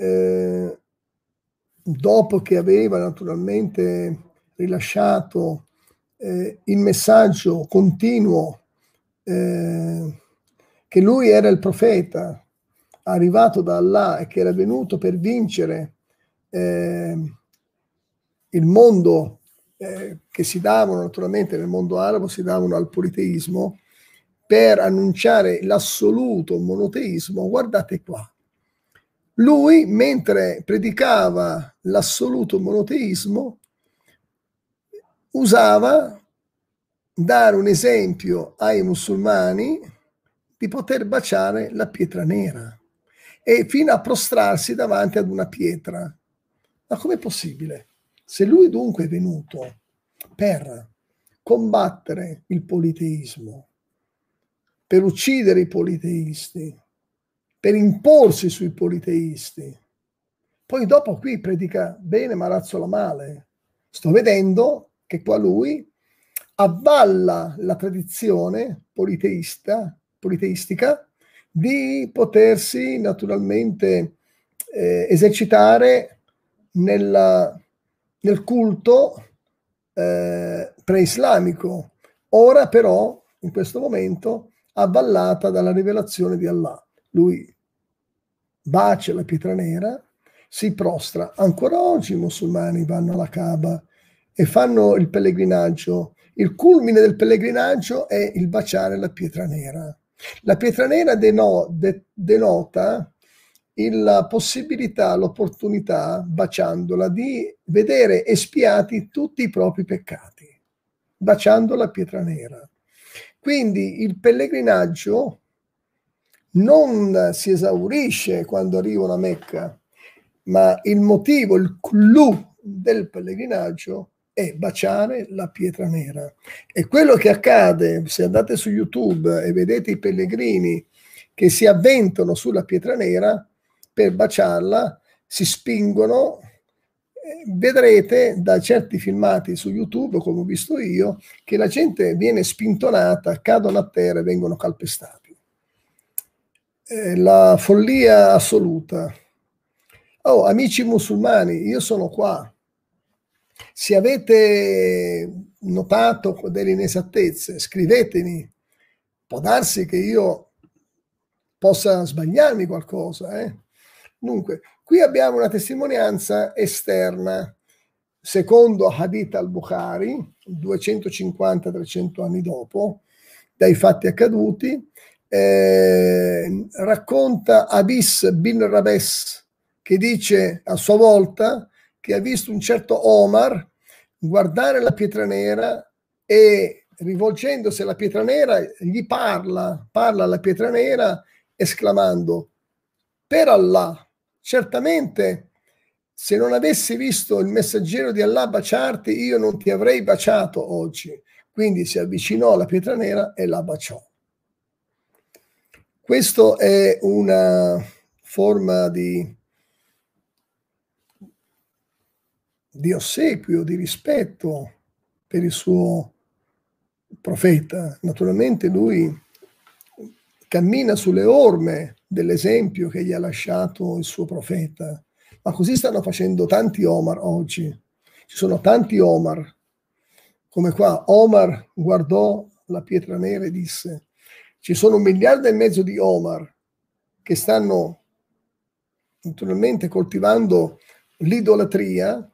eh, dopo che aveva naturalmente rilasciato eh, il messaggio continuo eh, che lui era il profeta arrivato da Allah e che era venuto per vincere eh, il mondo eh, che si davano naturalmente nel mondo arabo, si davano al politeismo per annunciare l'assoluto monoteismo, guardate qua. Lui, mentre predicava l'assoluto monoteismo, usava dare un esempio ai musulmani di poter baciare la pietra nera e fino a prostrarsi davanti ad una pietra. Ma com'è possibile? Se lui dunque è venuto per combattere il politeismo, per uccidere i politeisti, per imporsi sui politeisti, poi dopo qui predica bene ma razzola male. Sto vedendo che qua lui avvalla la tradizione politeista, politeistica di potersi naturalmente eh, esercitare nella, nel culto eh, preislamico, ora però, in questo momento, avvallata dalla rivelazione di Allah. Lui bacia la pietra nera, si prostra. Ancora oggi i musulmani vanno alla Kaaba e fanno il pellegrinaggio. Il culmine del pellegrinaggio è il baciare la pietra nera. La pietra nera denota la possibilità, l'opportunità, baciandola, di vedere espiati tutti i propri peccati, baciando la pietra nera. Quindi il pellegrinaggio non si esaurisce quando arrivano a Mecca, ma il motivo, il clou del pellegrinaggio è baciare la pietra nera. E quello che accade, se andate su YouTube e vedete i pellegrini che si avventano sulla pietra nera, per baciarla si spingono. Vedrete da certi filmati su YouTube, come ho visto io, che la gente viene spintonata, cadono a terra e vengono calpestati. È la follia assoluta. Oh, amici musulmani, io sono qua. Se avete notato delle inesattezze, scrivetemi. Può darsi che io possa sbagliarmi qualcosa, eh? Dunque, qui abbiamo una testimonianza esterna, secondo Hadith al-Bukhari, 250-300 anni dopo, dai fatti accaduti, eh, racconta Abis bin Rabes, che dice a sua volta che ha visto un certo Omar guardare la pietra nera e rivolgendosi alla pietra nera gli parla, parla alla pietra nera esclamando per Allah certamente se non avessi visto il messaggero di Allah baciarti, io non ti avrei baciato oggi. Quindi si avvicinò alla pietra nera e la baciò. Questo è una forma di, di ossequio, di rispetto per il suo profeta. Naturalmente lui cammina sulle orme dell'esempio che gli ha lasciato il suo profeta. Ma così stanno facendo tanti Omar oggi. Ci sono tanti Omar. Come qua, Omar guardò la pietra nera e disse, ci sono un miliardo e mezzo di Omar che stanno naturalmente coltivando l'idolatria,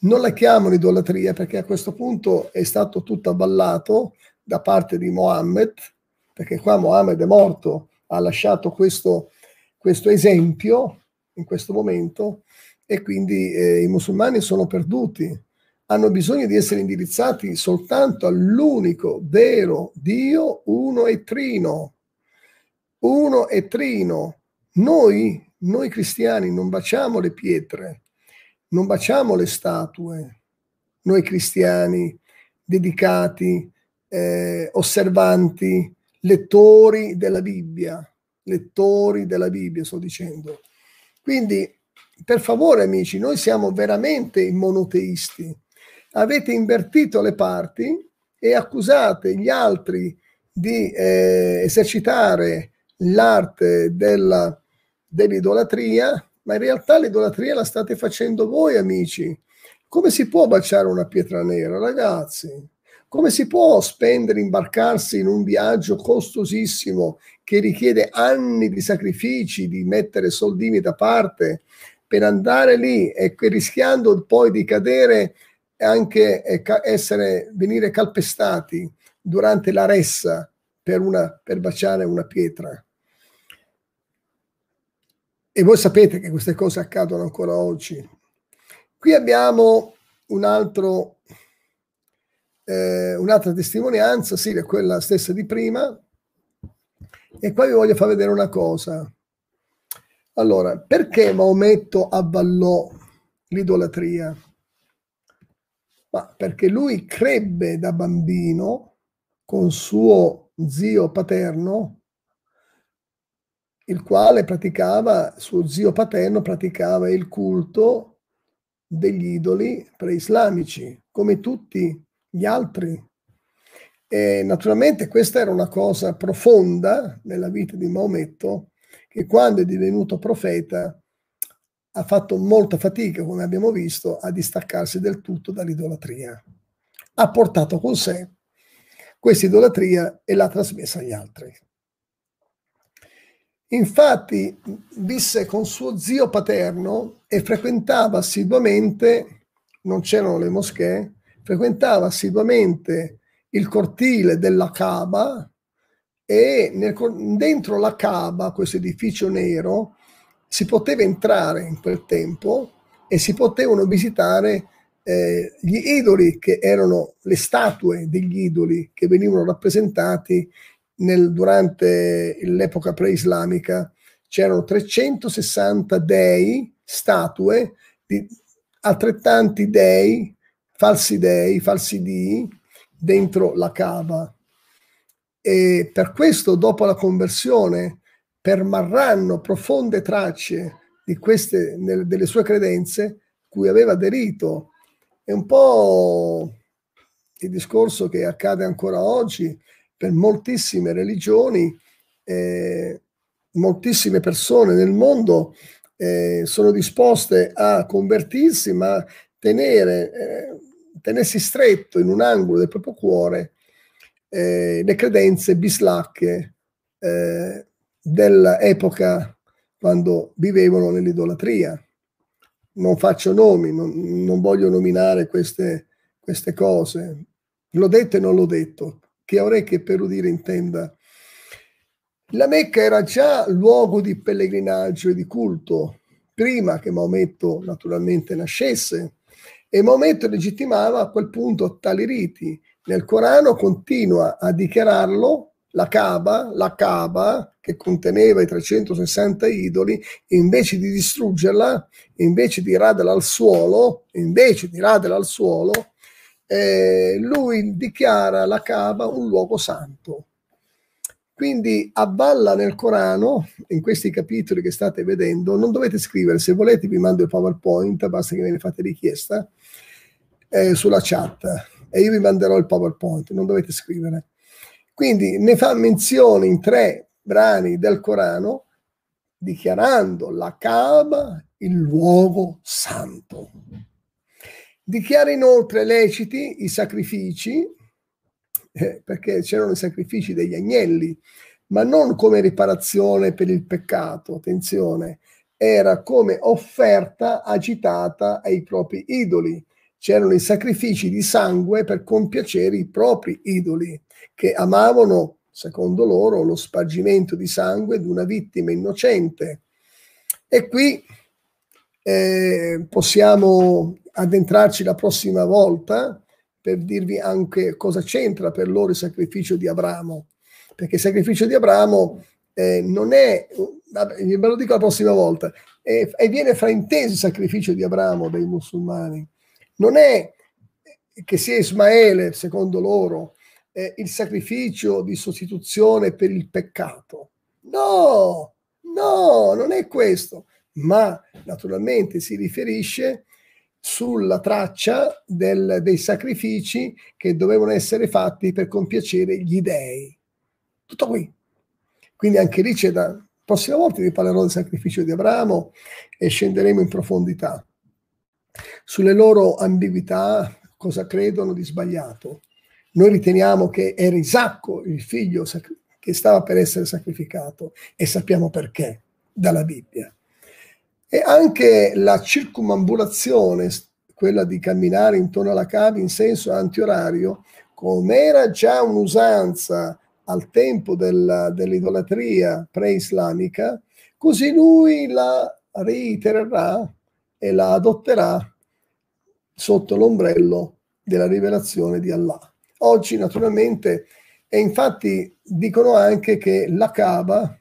non la chiamano idolatria perché a questo punto è stato tutto avvallato da parte di Mohammed, perché qua Mohammed è morto, ha lasciato questo, questo esempio in questo momento e quindi eh, i musulmani sono perduti, hanno bisogno di essere indirizzati soltanto all'unico vero Dio, uno e trino, uno e trino. Noi noi cristiani non baciamo le pietre, non baciamo le statue, noi cristiani dedicati, eh, osservanti, lettori della Bibbia, lettori della Bibbia sto dicendo. Quindi, per favore amici, noi siamo veramente monoteisti. Avete invertito le parti e accusate gli altri di eh, esercitare l'arte della dell'idolatria, ma in realtà l'idolatria la state facendo voi, amici. Come si può baciare una pietra nera, ragazzi? Come si può spendere, imbarcarsi in un viaggio costosissimo che richiede anni di sacrifici, di mettere soldini da parte per andare lì e rischiando poi di cadere e anche essere, venire calpestati durante la ressa per, una, per baciare una pietra? E voi sapete che queste cose accadono ancora oggi. Qui abbiamo un altro, eh, un'altra testimonianza, sì, è quella stessa di prima. E qua vi voglio far vedere una cosa. Allora, perché Maometto avvallò l'idolatria? Ma perché lui crebbe da bambino con suo zio paterno il quale praticava, suo zio paterno praticava il culto degli idoli preislamici, come tutti gli altri. E naturalmente questa era una cosa profonda nella vita di Maometto, che quando è divenuto profeta ha fatto molta fatica, come abbiamo visto, a distaccarsi del tutto dall'idolatria. Ha portato con sé questa idolatria e l'ha trasmessa agli altri. Infatti visse con suo zio paterno e frequentava assiduamente, non c'erano le moschee, frequentava assiduamente il cortile della Kaaba e nel, dentro la Kaaba, questo edificio nero, si poteva entrare in quel tempo e si potevano visitare eh, gli idoli che erano le statue degli idoli che venivano rappresentati nel, durante l'epoca preislamica c'erano 360 dei, statue di altrettanti dei, falsi dei, falsi dii, dentro la Kaaba. E per questo, dopo la conversione, permarranno profonde tracce di queste, nel, delle sue credenze cui aveva aderito. È un po' il discorso che accade ancora oggi per moltissime religioni, eh, moltissime persone nel mondo eh, sono disposte a convertirsi, ma tenere, eh, tenersi stretto in un angolo del proprio cuore eh, le credenze bislacche eh, dell'epoca quando vivevano nell'idolatria. Non faccio nomi, non, non voglio nominare queste, queste cose. L'ho detto e non l'ho detto che ha orecchie per udire intenda. La Mecca era già luogo di pellegrinaggio e di culto, prima che Maometto naturalmente nascesse, e Maometto legittimava a quel punto tali riti. Nel Corano continua a dichiararlo la Kaaba, la Kaaba che conteneva i 360 idoli, invece di distruggerla, invece di raderla al suolo, invece di raderla al suolo, eh, lui dichiara la Kaaba un luogo santo. Quindi avvalla nel Corano, in questi capitoli che state vedendo, non dovete scrivere, se volete vi mando il PowerPoint, basta che me ne fate richiesta, eh, sulla chat. e io vi manderò il PowerPoint, non dovete scrivere. Quindi ne fa menzione in tre brani del Corano dichiarando la Kaaba il luogo santo. Dichiara inoltre leciti i sacrifici, eh, perché c'erano i sacrifici degli agnelli, ma non come riparazione per il peccato, attenzione, era come offerta agitata ai propri idoli. C'erano i sacrifici di sangue per compiacere i propri idoli, che amavano, secondo loro, lo spargimento di sangue di una vittima innocente. E qui eh, possiamo addentrarci la prossima volta per dirvi anche cosa c'entra per loro il sacrificio di Abramo, perché il sacrificio di Abramo eh, non è, ve lo dico la prossima volta, e, e viene frainteso il sacrificio di Abramo dai musulmani. Non è che sia Ismaele, secondo loro, eh, il sacrificio di sostituzione per il peccato. No, no, non è questo, ma naturalmente si riferisce sulla traccia del, dei sacrifici che dovevano essere fatti per compiacere gli dei. Tutto qui. Quindi anche lì c'è da... Prossima volta vi parlerò del sacrificio di Abramo e scenderemo in profondità sulle loro ambiguità, cosa credono di sbagliato. Noi riteniamo che era Isacco il figlio che stava per essere sacrificato e sappiamo perché dalla Bibbia. E anche la circumambulazione, quella di camminare intorno alla cava in senso antiorario, come era già un'usanza al tempo del, dell'idolatria pre-islamica, così lui la reitererà e la adotterà sotto l'ombrello della rivelazione di Allah. Oggi naturalmente, e infatti dicono anche che la Kaaba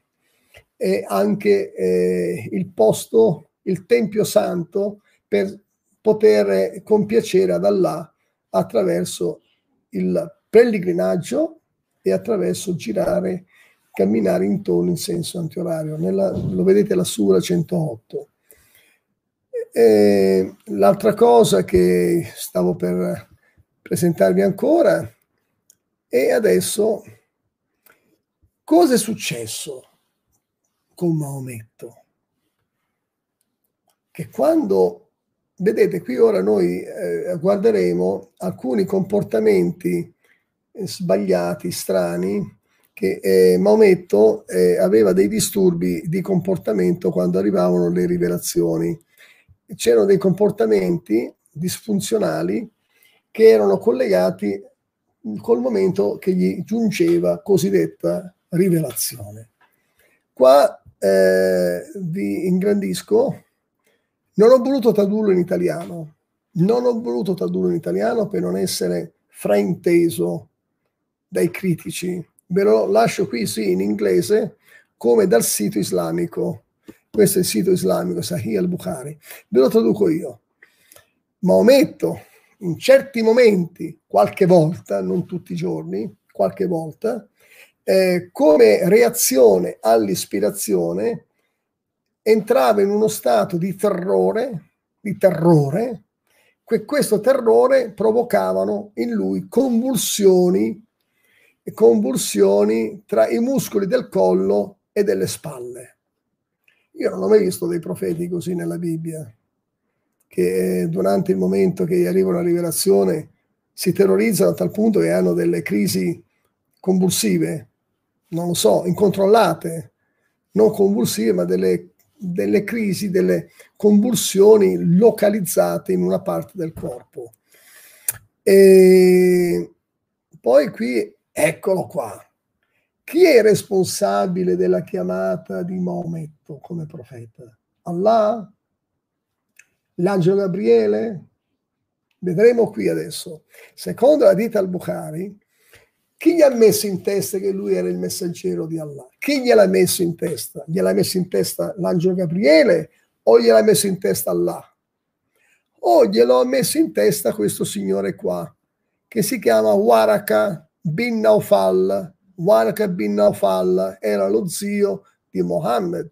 è anche eh, il posto, il Tempio Santo per poter compiacere ad Allah attraverso il pellegrinaggio e attraverso girare, camminare intorno in senso antiorario. Nella, lo vedete la Sura 108. E l'altra cosa che stavo per presentarvi ancora è adesso cosa è successo con Maometto? Che quando, vedete qui ora noi eh, guarderemo alcuni comportamenti sbagliati, strani, che eh, Maometto eh, aveva dei disturbi di comportamento quando arrivavano le rivelazioni. C'erano dei comportamenti disfunzionali che erano collegati col momento che gli giungeva cosiddetta rivelazione. Qua eh, vi ingrandisco, non ho voluto tradurlo in italiano, non ho voluto tradurlo in italiano per non essere frainteso dai critici. Ve lo lascio qui sì in inglese come dal sito islamico. Questo è il sito islamico, Sahih al-Bukhari. Ve lo traduco io. Maometto, in certi momenti, qualche volta, non tutti i giorni, qualche volta, eh, come reazione all'ispirazione, entrava in uno stato di terrore, di terrore, che questo terrore provocavano in lui convulsioni convulsioni tra i muscoli del collo e delle spalle. Io non ho mai visto dei profeti così nella Bibbia, che durante il momento che arriva una rivelazione si terrorizzano a tal punto che hanno delle crisi convulsive, non lo so, incontrollate, non convulsive, ma delle, delle crisi, delle convulsioni localizzate in una parte del corpo. E poi qui Eccolo qua. Chi è responsabile della chiamata di Maometto come profeta? Allah? L'angelo Gabriele? Vedremo qui adesso. Secondo la dita al-Bukhari, chi gli ha messo in testa che lui era il messaggero di Allah? Chi gliel'ha messo in testa? Gliel'ha messo in testa l'angelo Gabriele o gliel'ha messo in testa Allah? O glielo ha messo in testa questo signore qua, che si chiama Waraka bin Naufal, Waraka bin Naufal era lo zio di Mohammed,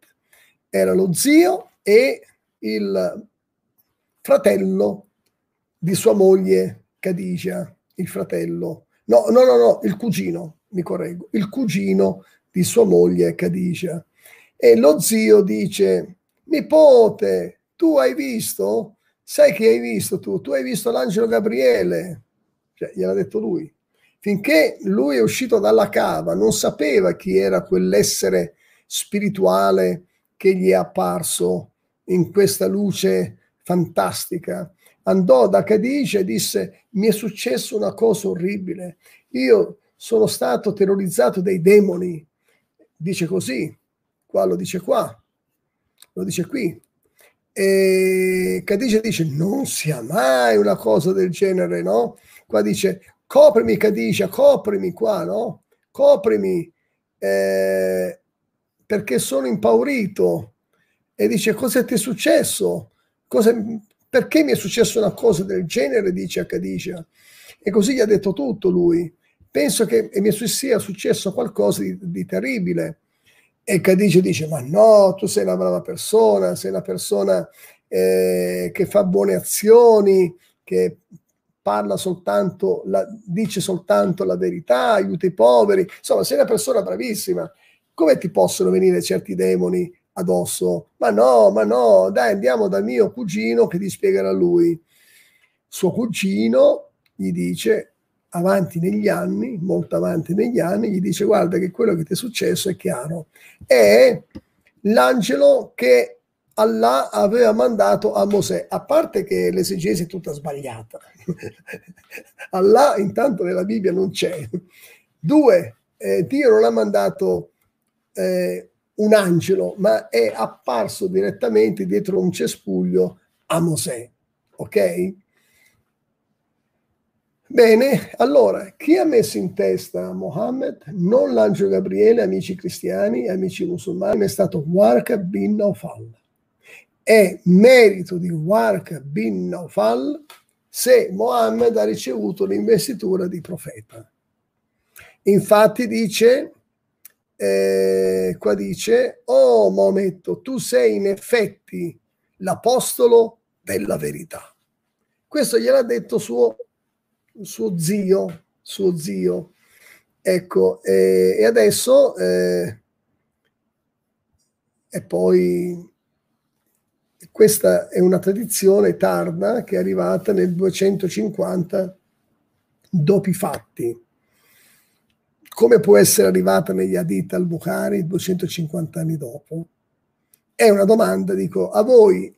era lo zio e il fratello di sua moglie Khadija, il fratello, no, no, no, no, il cugino, mi correggo, il cugino di sua moglie Khadija. E lo zio dice, nipote, tu hai visto? Sai che hai visto tu? Tu hai visto l'angelo Gabriele? Cioè, gliel'ha detto lui. Finché lui è uscito dalla cava, non sapeva chi era quell'essere spirituale che gli è apparso in questa luce fantastica. Andò da Cadice e disse: Mi è successo una cosa orribile. Io sono stato terrorizzato dai demoni dice così, qua lo dice qua, lo dice qui. E Cadice dice non sia mai una cosa del genere, no? Qua dice coprimi Cadice, coprimi qua, no? Coprimi eh, perché sono impaurito. E dice cosa ti è successo? Cosa, perché mi è successa una cosa del genere? Dice a Cadice. E così gli ha detto tutto lui penso che mi sia successo qualcosa di, di terribile. E Cadice dice, ma no, tu sei una brava persona, sei una persona eh, che fa buone azioni, che parla soltanto, la, dice soltanto la verità, aiuta i poveri, insomma sei una persona bravissima. Come ti possono venire certi demoni addosso? Ma no, ma no, dai andiamo dal mio cugino che ti spiegherà lui. Suo cugino gli dice, avanti negli anni, molto avanti negli anni, gli dice guarda che quello che ti è successo è chiaro. È l'angelo che Allah aveva mandato a Mosè, a parte che l'esegesi è tutta sbagliata. Allah intanto nella Bibbia non c'è. Due, eh, Dio non ha mandato eh, un angelo, ma è apparso direttamente dietro un cespuglio a Mosè. Ok? Bene, allora, chi ha messo in testa Mohammed? Non l'angelo Gabriele, amici cristiani, amici musulmani, ma è stato Warka bin Naufal. È merito di Warka bin Naufal se Mohammed ha ricevuto l'investitura di profeta. Infatti dice, eh, qua dice, oh Maometto, tu sei in effetti l'apostolo della verità. Questo gliel'ha detto suo suo zio, suo zio. Ecco, e, e adesso eh, e poi questa è una tradizione tarda che è arrivata nel 250 dopo i fatti. Come può essere arrivata negli Hadith al-Bukhari 250 anni dopo? È una domanda, dico, a voi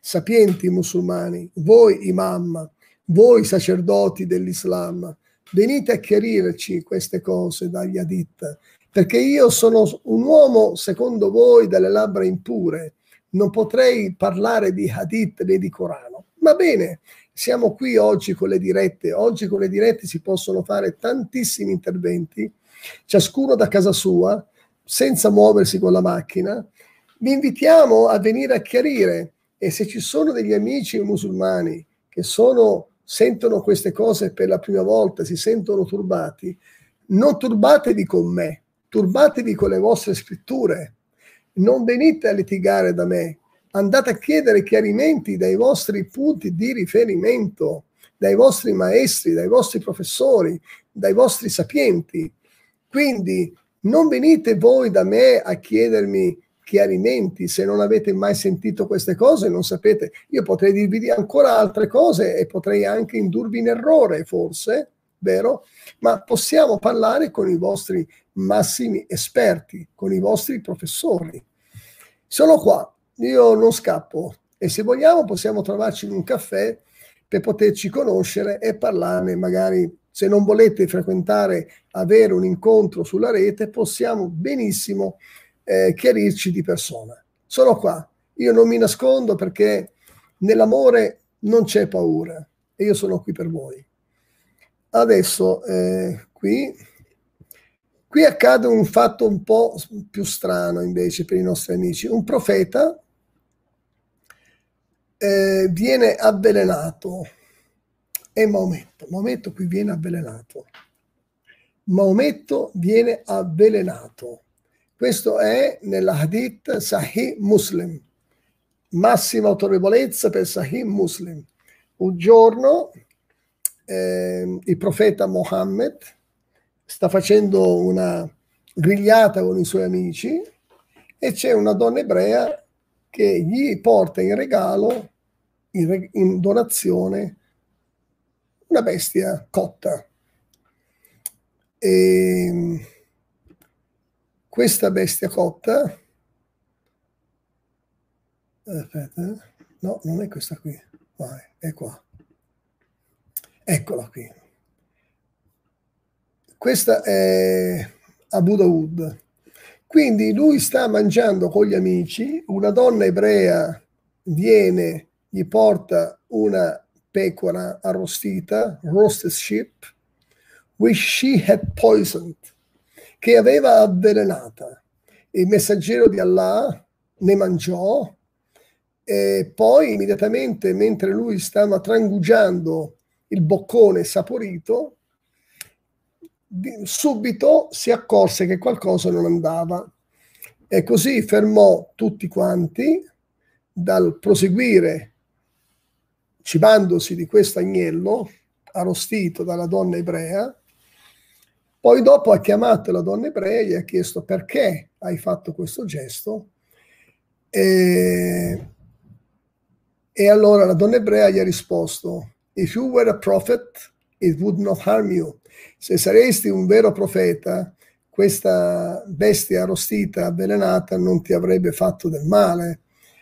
sapienti musulmani, voi imam, voi sacerdoti dell'Islam, venite a chiarirci queste cose dagli Hadith, perché io sono un uomo, secondo voi, dalle labbra impure, non potrei parlare di Hadith né di Corano. Va bene, siamo qui oggi con le dirette, oggi con le dirette si possono fare tantissimi interventi, ciascuno da casa sua, senza muoversi con la macchina. Vi invitiamo a venire a chiarire e se ci sono degli amici musulmani che sono sentono queste cose per la prima volta, si sentono turbati, non turbatevi con me, turbatevi con le vostre scritture. Non venite a litigare da me, andate a chiedere chiarimenti dai vostri punti di riferimento, dai vostri maestri, dai vostri professori, dai vostri sapienti. Quindi non venite voi da me a chiedermi chiarimenti, se non avete mai sentito queste cose, non sapete, io potrei dirvi ancora altre cose e potrei anche indurvi in errore, forse, vero? Ma possiamo parlare con i vostri massimi esperti, con i vostri professori. Sono qua, io non scappo e se vogliamo possiamo trovarci in un caffè per poterci conoscere e parlarne magari se non volete frequentare, avere un incontro sulla rete, possiamo benissimo eh, chiarirci di persona. Sono qua, io non mi nascondo perché nell'amore non c'è paura e io sono qui per voi. Adesso eh, qui, qui accade un fatto un po' più strano invece per i nostri amici. Un profeta eh, viene avvelenato è Maometto. Maometto qui viene avvelenato. Maometto viene avvelenato. Questo è nella Hadith Sahih Muslim, massima autorevolezza per Sahih Muslim. Un giorno eh, il profeta Mohammed sta facendo una grigliata con i suoi amici e c'è una donna ebrea che gli porta in regalo, in, in donazione, una bestia cotta. E questa bestia cotta, aspetta, no, non è questa qui, vai, è qua. Eccola qui. Questa è Abu Dawood. Quindi lui sta mangiando con gli amici, una donna ebrea viene, gli porta una pecora arrostita, roasted sheep, which she had poisoned, che aveva avvelenata. Il messaggero di Allah ne mangiò e poi immediatamente mentre lui stava trangugiando il boccone saporito, subito si accorse che qualcosa non andava e così fermò tutti quanti dal proseguire cibandosi di questo agnello arrostito dalla donna ebrea. Poi dopo ha chiamato la donna ebrea e gli ha chiesto perché hai fatto questo gesto. E, e allora la donna ebrea gli ha risposto, If you were a prophet, it would not harm you. Se saresti un vero profeta, questa bestia arrostita, avvelenata, non ti avrebbe fatto del male.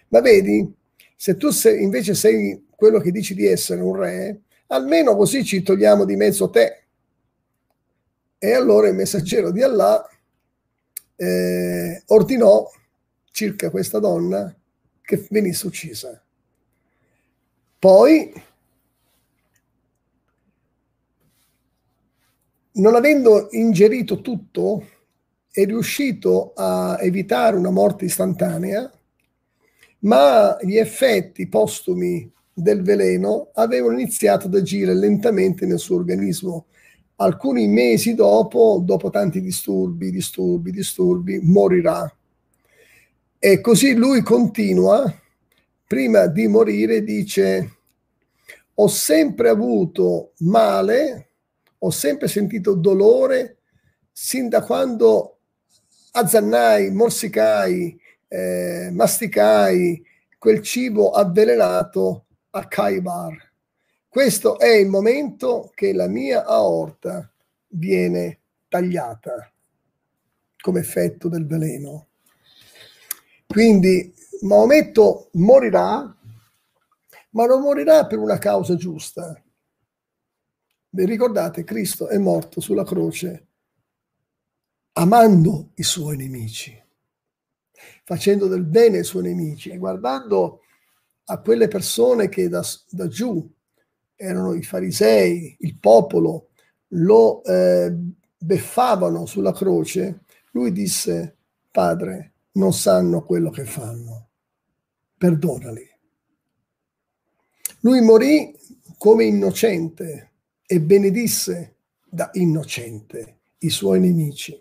Ma vedi, se tu sei, invece sei quello che dici di essere un re, almeno così ci togliamo di mezzo te. E allora il messaggero di Allah eh, ordinò circa questa donna che venisse uccisa. Poi non avendo ingerito tutto, è riuscito a evitare una morte istantanea, ma gli effetti postumi del veleno avevano iniziato ad agire lentamente nel suo organismo. Alcuni mesi dopo, dopo tanti disturbi, disturbi, disturbi, morirà. E così lui continua, prima di morire dice, ho sempre avuto male ho sempre sentito dolore sin da quando azzannai, morsicai, eh, masticai quel cibo avvelenato a Kaibar. Questo è il momento che la mia aorta viene tagliata come effetto del veleno. Quindi Maometto morirà, ma non morirà per una causa giusta, vi ricordate, Cristo è morto sulla croce amando i suoi nemici, facendo del bene ai suoi nemici e guardando a quelle persone che da, da giù erano i farisei, il popolo, lo eh, beffavano sulla croce, lui disse, Padre, non sanno quello che fanno, perdonali. Lui morì come innocente, e benedisse da innocente i suoi nemici.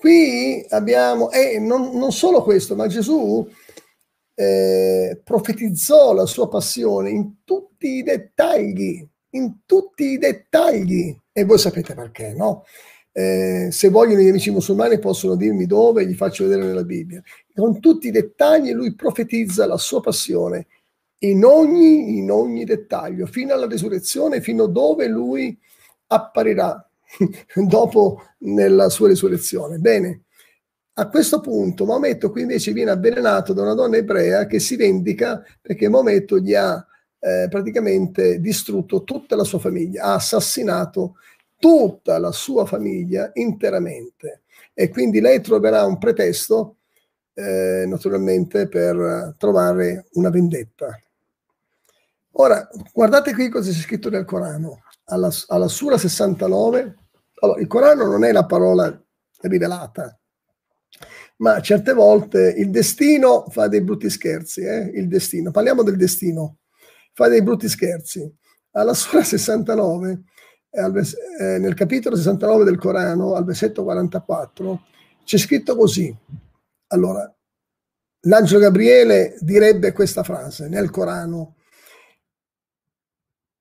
Qui abbiamo, e non, non solo questo, ma Gesù eh, profetizzò la sua passione in tutti i dettagli, in tutti i dettagli. E voi sapete perché, no? Eh, se vogliono gli amici musulmani possono dirmi dove, gli faccio vedere nella Bibbia. Con tutti i dettagli lui profetizza la sua passione in ogni, in ogni dettaglio, fino alla risurrezione, fino dove lui apparirà dopo nella sua risurrezione. Bene, a questo punto Maometto qui invece viene avvelenato da una donna ebrea che si vendica perché Maometto gli ha eh, praticamente distrutto tutta la sua famiglia, ha assassinato tutta la sua famiglia interamente e quindi lei troverà un pretesto eh, naturalmente per trovare una vendetta. Ora, guardate qui cosa c'è scritto nel Corano. Alla, alla Sura 69, allora, il Corano non è la parola rivelata, ma certe volte il destino fa dei brutti scherzi. Eh? Il destino, parliamo del destino, fa dei brutti scherzi. Alla Sura 69, eh, nel capitolo 69 del Corano, al versetto 44, c'è scritto così. Allora, l'angelo Gabriele direbbe questa frase nel Corano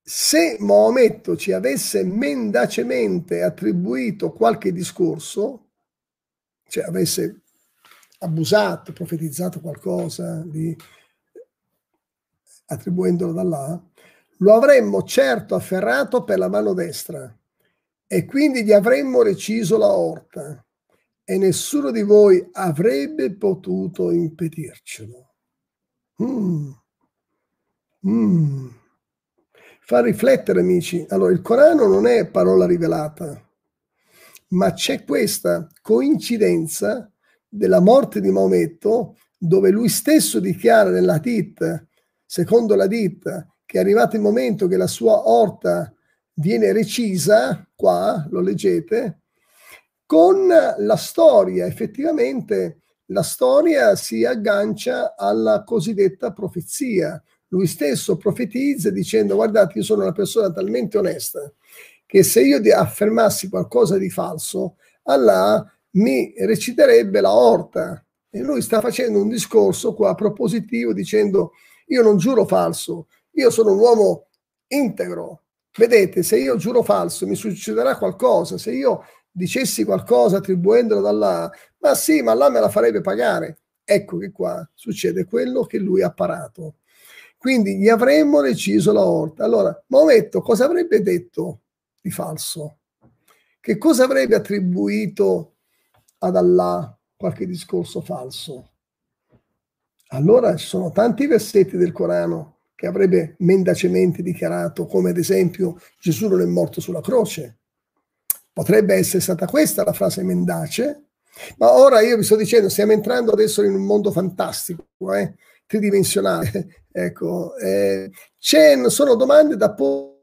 se Maometto ci avesse mendacemente attribuito qualche discorso, cioè avesse abusato, profetizzato qualcosa, di, attribuendolo da là, lo avremmo certo afferrato per la mano destra e quindi gli avremmo reciso la orta e nessuno di voi avrebbe potuto impedircelo. Mm. Mm. Fa riflettere, amici. Allora, il Corano non è parola rivelata, ma c'è questa coincidenza della morte di Maometto, dove lui stesso dichiara nella DIT, secondo la DIT, che è arrivato il momento che la sua orta viene recisa, qua lo leggete, con la storia, effettivamente la storia si aggancia alla cosiddetta profezia. Lui stesso profetizza dicendo guardate io sono una persona talmente onesta che se io affermassi qualcosa di falso, Allah mi reciterebbe la orta. E lui sta facendo un discorso qua propositivo dicendo io non giuro falso, io sono un uomo integro. Vedete, se io giuro falso mi succederà qualcosa, se io dicessi qualcosa attribuendolo da là, ma sì, ma là me la farebbe pagare. Ecco che qua succede quello che lui ha parato. Quindi gli avremmo deciso la orta. Allora, Maometto cosa avrebbe detto di falso? Che cosa avrebbe attribuito ad Allah qualche discorso falso. Allora ci sono tanti versetti del Corano che avrebbe mendacemente dichiarato, come ad esempio Gesù non è morto sulla croce. Potrebbe essere stata questa la frase mendace, ma ora io vi sto dicendo, stiamo entrando adesso in un mondo fantastico, eh, tridimensionale. Ecco, eh, sono domande da porre